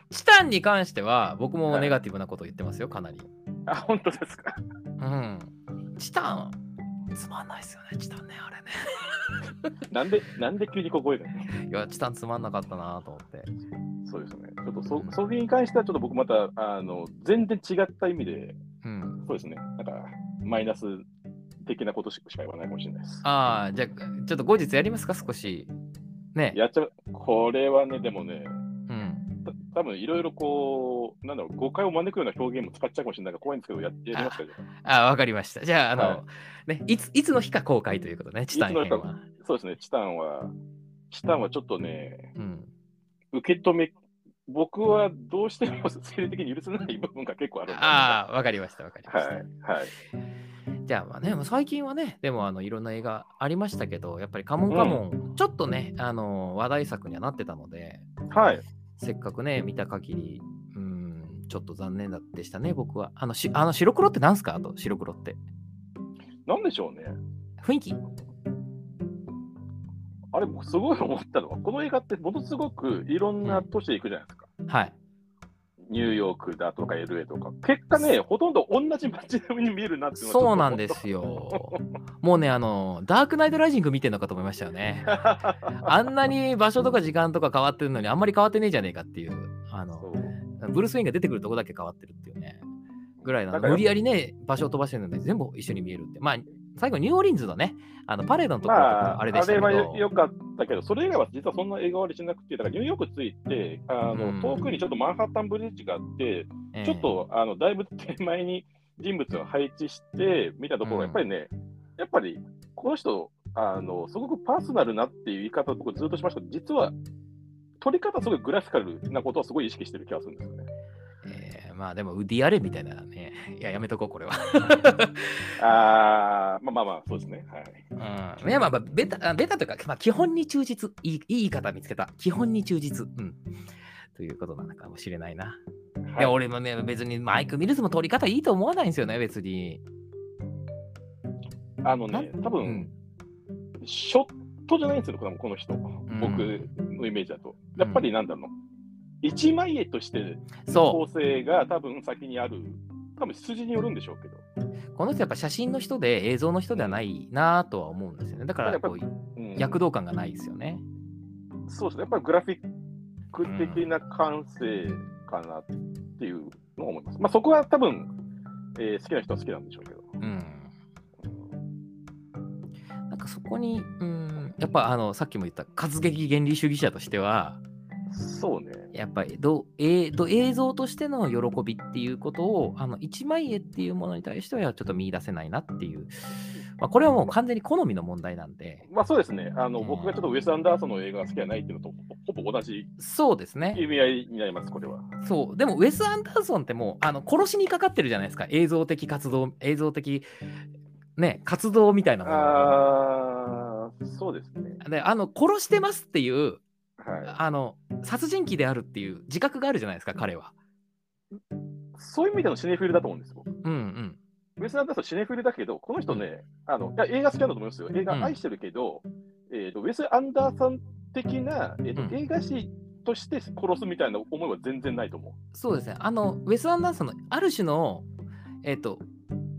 チタンに関しては僕もネガティブなことを言ってますよ、かなり。あ、本当ですか。うん。チタン、つまんないですよね、チタンね、あれね。(laughs) なんで、なんで急にここへだいや、チタンつまんなかったなと思って。そうですね。ちょっとそ、それに関しては、ちょっと僕また、あの、全然違った意味で、うん。そうですね。なんか、マイナス的なことしか言わないかもしれないです。ああ、じゃあ、ちょっと後日やりますか、少し。ね。やっちゃう。これはね、でもね、多分いろいろこう、なんだろう、誤解を招くような表現も使っちゃうかもしれないから怖いんですけど、ややりますかあわかりました。じゃあ、あの、はね、いつ、いつの日か公開ということね、チタンは。そうですね、チタンは、チタンはちょっとね、うん。受け止め、僕はどうしても生理的に許せない部分が結構ある。ああ、わかりました、わかりました。はい、はい。じゃあまあね、最近はね、でもあのいろんな映画ありましたけど、やっぱりカモンカモン、ちょっとね、あの話題作にはなってたので、はい。せっかくね、見た限り、うん、ちょっと残念でしたね、僕は。あの、しあの白黒ってなんすか？あと、白黒って。なんでしょうね。雰囲気？あれ、僕すごい思ったのは、この映画ってものすごくいろんな都市へ行くじゃないですか。はい。ニューヨークだとか LA とか。結果ね、ほとんど同じ街並みに見えるなっていうそうなんですよ。もうね、あの、ダークナイトライジング見てんのかと思いましたよね。あんなに場所とか時間とか変わってるのに、あんまり変わってねえじゃねえかっていう、あの、ブルース・ウェインが出てくるとこだけ変わってるっていうね、ぐらいなの。無理やりね、場所を飛ばしてるので、全部一緒に見えるって。まあ、最後、ニューオーリンズのね、あのパレードのところあ、あれでしたけど、はよよかったけど、それ以外は実はそんな映画割りしなくて、だからニューヨーク着いて、あのうん。遠くにちょっとマンハッタンブリッジがあって、えーちょっとあのだいぶ手前に人物を配置して見たところ、うん。やっぱりね、やっぱりこの人、あのすごくパーソナルなっていう言い方を僕ずっとしましたけど、実は撮り方すごいグラフィカルなことをすごい意識してる気がするんですよね。えーまあでも、ウディアレンみたいなね、いや、やめとこう、これは。(laughs) あーまあまあまあ、そうですね。はい。うん、いや、まあ、まあベタ、あベタというか、まあ、基本に忠実。いいいい言い方見つけた。基本に忠実。うん。ということなのかもしれないな。いや、俺もね、別にマイク・ミルズも撮り方いいと思わないんですよね、別に。あのね、多分、うんショットじゃないんですよ、このこの人、僕のイメージだと。やっぱりなんだろう、一枚絵としてそ構成が多分先にある、多分筋によるんでしょうけど。う。この人やっぱ写真の人で映像の人ではないなとは思うんですよね。だからこう、うん躍動感がないですよね。そうですね、やっぱりグラフィック的な感性かなっていうのを思います。まあそこは多分、えー好きな人は好きなんでしょうけど。うん。なんかそこに、うん、やっぱあの、さっきも言った活劇原理主義者としては、そうね。やっぱりど、えーど映像としての喜びっていうことをあの一枚絵っていうものに対してはちょっと見出せないなっていう、まあ、これはもう完全に好みの問題なんで、まあそうですね。あの、うん僕がちょっとウェス・アンダーソンの映画が好きじゃないっていうのとほほぼ同じそうですね。意味合いになります、これは。そう。でも、ウェス・アンダーソンってもう、あの殺しにかかってるじゃないですか。映像的活動、映像的、ね、活動みたいなものああ、そうですね。で、あの、殺してますっていう、はあの、殺人鬼であるっていう自覚があるじゃないですか、彼は。い。そういう意味でのシネフィルだと思うんですよ。うんうん。ウェス・アンダーソンシネフィルだけど、この人ね、あのいや映画好きなんだと思いますよ。映うん画愛してるけど、えーとウェス・アンダーソン的な、えーとうん映画史として殺すみたいな思いは全然ないと思う。そうですね。あの、ウェス・アンダーソンのある種の、えっ、と、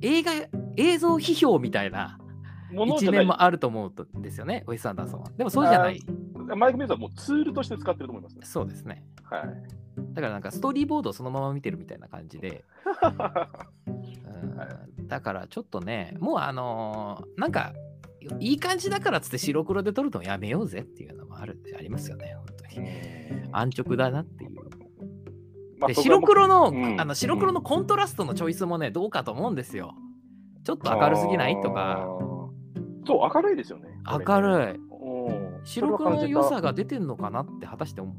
映画、映像批評みたいな一。面もあると思うんですよね、ウェス・アンダーソンは。でもそうじゃない。マイク・ミルズはもうツールとして使ってると思いますね。そうですね。はい。だからなんかストーリーボードをそのまま見てるみたいな感じで、う (laughs) んはだからちょっとね、もうあのーなんか、いい感じだからっつって白黒で撮るのやめようぜっていうのもあるありますよね、本当に。(laughs) 安直だなっていう。まあで白黒の,、うんあの白黒のコントラストのチョイスもね、どうかと思うんですよ。ちょっと明るすぎない？とあか、ーそう、明るいですよね。明るい。い。白黒の良さが。が出てんのかなって果たして思っ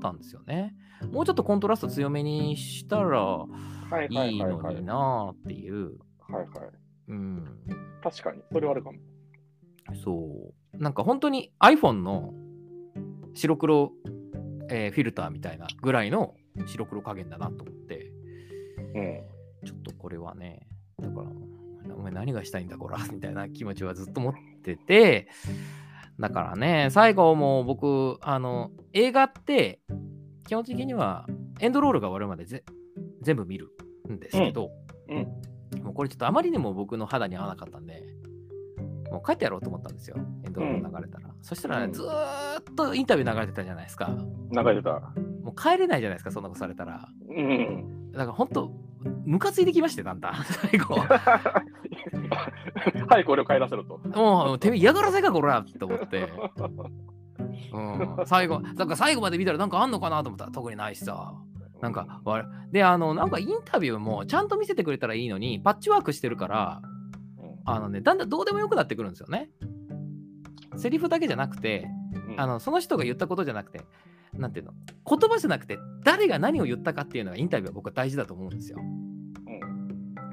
たんですよね。もうちょっとコントラスト強めにしたらはいい。のになっていう。はいはい。うん。確かに、それはあるかも。そう。なんか本当に iPhone の白黒、えーフィルターみたいなぐらいの白黒加減だなと思って、うん。ちょっとこれはね、だから、お前何がしたいんだこら、みたいな気持ちはずっと持ってて、だからね、最後も僕、あの、映画って、基本的にはエンドロールが終わるまでぜ全部見るんですけど、うん。もうこれちょっとあまりにも僕の肌に合わなかったんで、もう帰ってやろうと思ったんですよ、エンドロール流れたら。そしたらね、うんずーっとインタビュー流れてたじゃないですか。流れてた。もう帰れないじゃないですか、そんなことされたら。うん。だから本当、ムカついてきまして、だんだん、(laughs) 最後。はい、これを帰らせろと。もう、てめえ嫌がらせか、こらって思って。うん、(laughs) 最後、なんか最後まで見たらなんかあんのかなと思ったら特にないしさ。なんか、わで、あの、なんかインタビューもちゃんと見せてくれたらいいのに、パッチワークしてるから、うん、あのね、だんだんどうでもよくなってくるんですよね。セリフだけじゃなくて、うんあのその人が言ったことじゃなくて、なんていうの、言葉じゃなくて、誰が何を言ったかっていうのがインタビューは僕は大事だと思うんですよ。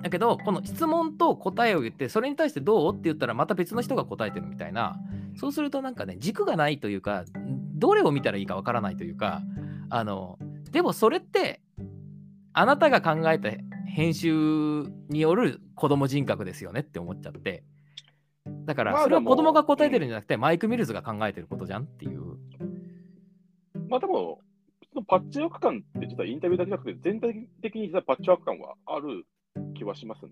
だけど、この質問と答えを言って、それに対してどう？って言ったら、また別の人が答えてるみたいな、そうするとなんかね、軸がないというか、どれを見たらいいかわからないというか、あの、でもそれって、あなたが考えた編集による子供人格ですよねって思っちゃって。だから、まあそれは子供が答えてるんじゃなくて、マイク・ミルズが考えてることじゃんっていう。まあでも、そのパッチワーク感って実はインタビューだけじゃなくて、全体的に実はパッチワーク感はある気はしますね、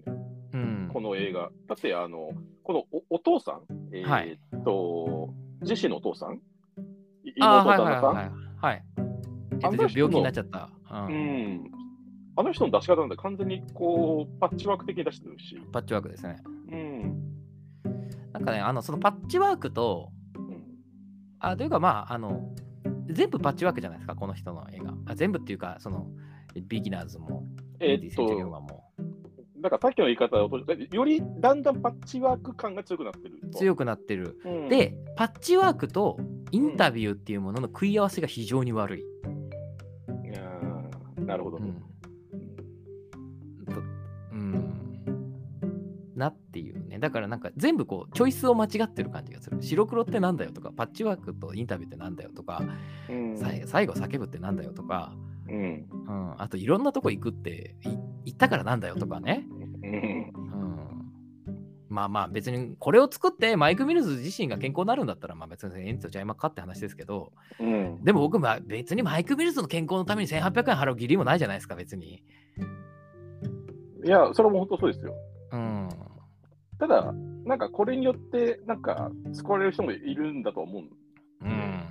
うん。この映画。だって、あの、このおお父さん、えーはいっと、ジェシーのお父さん？妹旦那さん、はいはいは病気になっちゃった。う。うんん。あの人の出し方なんて完全にこう、パッチワーク的に出してるし。パッチワークですね。うん。なんかね、あの、そのパッチワークと、うんあ、というかまあ、あの、全部パッチワークじゃないですか、この人の映画。あ全部っていうか、その、ビギナーズも、えーっと、もだからさっきの言い方をと、よりだんだんパッチワーク感が強くなってると。強くなってる。うん、で、パッチワークとインタビューっていうものの食い合わせが非常に悪い。いやーなるほどね。うん。とうん。なっていうね。だからなんか全部こう、チョイスを間違ってる感じがする。白黒ってなんだよとか、パッチワークとインタビューってなんだよとか、うん最後叫ぶってなんだよとか、うんうん、あといろんなとこ行くってい言ったからなんだよとかね。うんうん。まあまあ別にこれを作ってマイク・ミルズ自身が健康になるんだったらまあ別にエンとちゃいまっかって話ですけどうんでも僕は別にマイク・ミルズの健康のために1800円払う義理もないじゃないですか別に。いや、それも本当そうですよ。うん。ただ、なんかこれによって、なんか救われる人もいるんだと思う。うん。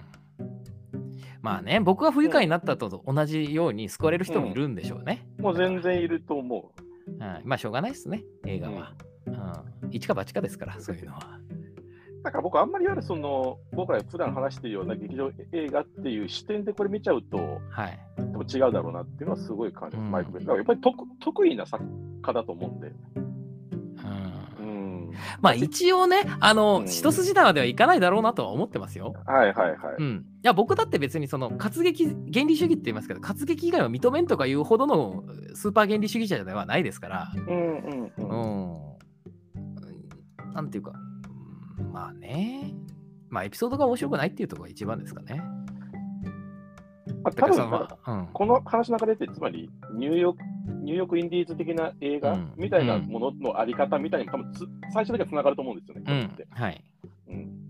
まあね僕が不愉快になったと同じように救われる人もいるんでしょうね。もう全然いると思うん、まあしょうがないですね映画は。うん、一か八かですからそういうのは。だから僕、あんまりいわゆるその、僕ら普段話しているような劇場映画っていう視点でこれ見ちゃうと、はい。でも違うだろうなっていうのはすごい感じます、うんマイク・やっぱり得得意な作家だと思うんで。まあ一応ね、あの、うん一筋縄ではいかないだろうなとは思ってますよ。はいはいはい。うん。いや、僕だって別にその、活劇、原理主義って言いますけど、活劇以外は認めんとかいうほどのスーパー原理主義者ではないですから、うんうんう。うんん。なんていうか、うんまあね。まあエピソードが面白くないっていうところが一番ですかね。まあ、多だからその分まあ、うん。この話の中でって、つまりニューヨーク、ニューヨークインディーズ的な映画うんみたいなもののあり方みたいにも多分つ最初だけつながると思うんですよね、こう。ん。はい。うん。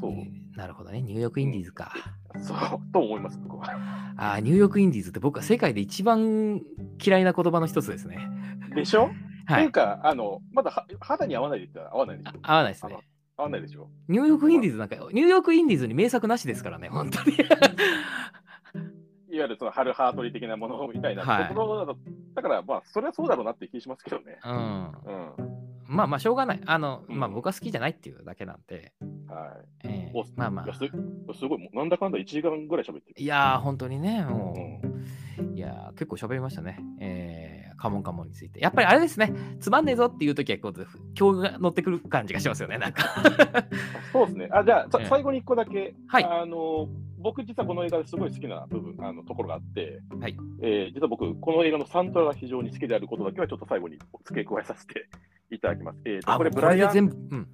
そう、なるほどね。ニューヨークインディーズか。そう、と思います、僕は。あーニューヨークインディーズって僕は世界で一番嫌いな言葉の一つですね。でしょ、はっていうい。か、あの、まだは肌に合わないで言ったら合わないでしあょ。合わないですね。合わないでしょ。ニューヨークインディーズなんか、ニューヨークインディーズに名作なしですからね、本当に。いわゆるその春ハートリー的なものみたいなはいところだと、だからまあ、それはそうだろうなって気しますけどね。うん。うん。まあまあ、しょうがない。あの、うんまあ僕は好きじゃないっていうだけなんで。はい。えーおまあまあ。すすごい、なんだかんだ1時間ぐらい喋ってる。いやー、本当にね、もうう、いやー、結構喋りましたね。えー、カモンカモンについて。やっぱりあれですね、つまんねえぞっていう時は、こう、今日が乗ってくる感じがしますよね、なんか。(laughs) そうですね。あじゃあ、最後に1個だけ、はいあの僕、実はこの映画ですごい好きな部分、あのところがあって、はいえー実は僕、この映画のサントラが非常に好きであることだけは、ちょっと最後に付け加えさせて (laughs) いただきます。えーとあ、これ、こブライアン、全部、うん。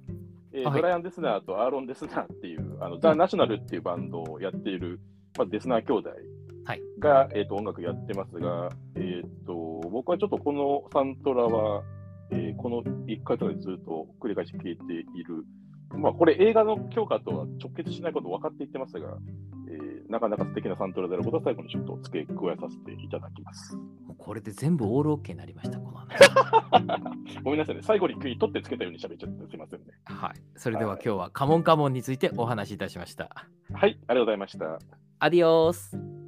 えーはいブライアン・デスナーとアーロン・デスナーっていう、あのザ・ナショナルっていうバンドをやっている、まあ、デスナー兄弟はいが、えー、と音楽やってますが、えー、と僕はちょっとこのサントラは、えーこの1回とかでずっと繰り返し聴いている、まあ、これ映画の強化とは直結しないこと分かっていってますが、えーなかなか素敵なサントラであることは最後にちょっと付け加えさせていただきます。これで全部オールオッケーになりました、この話。(laughs) ごめんなさいね、最後に食い取ってつけたように喋っちゃってすいませんね。はい。それでは今日はカモンカモンについてお話しいたしました。はい、ありがとうございました。アディオース。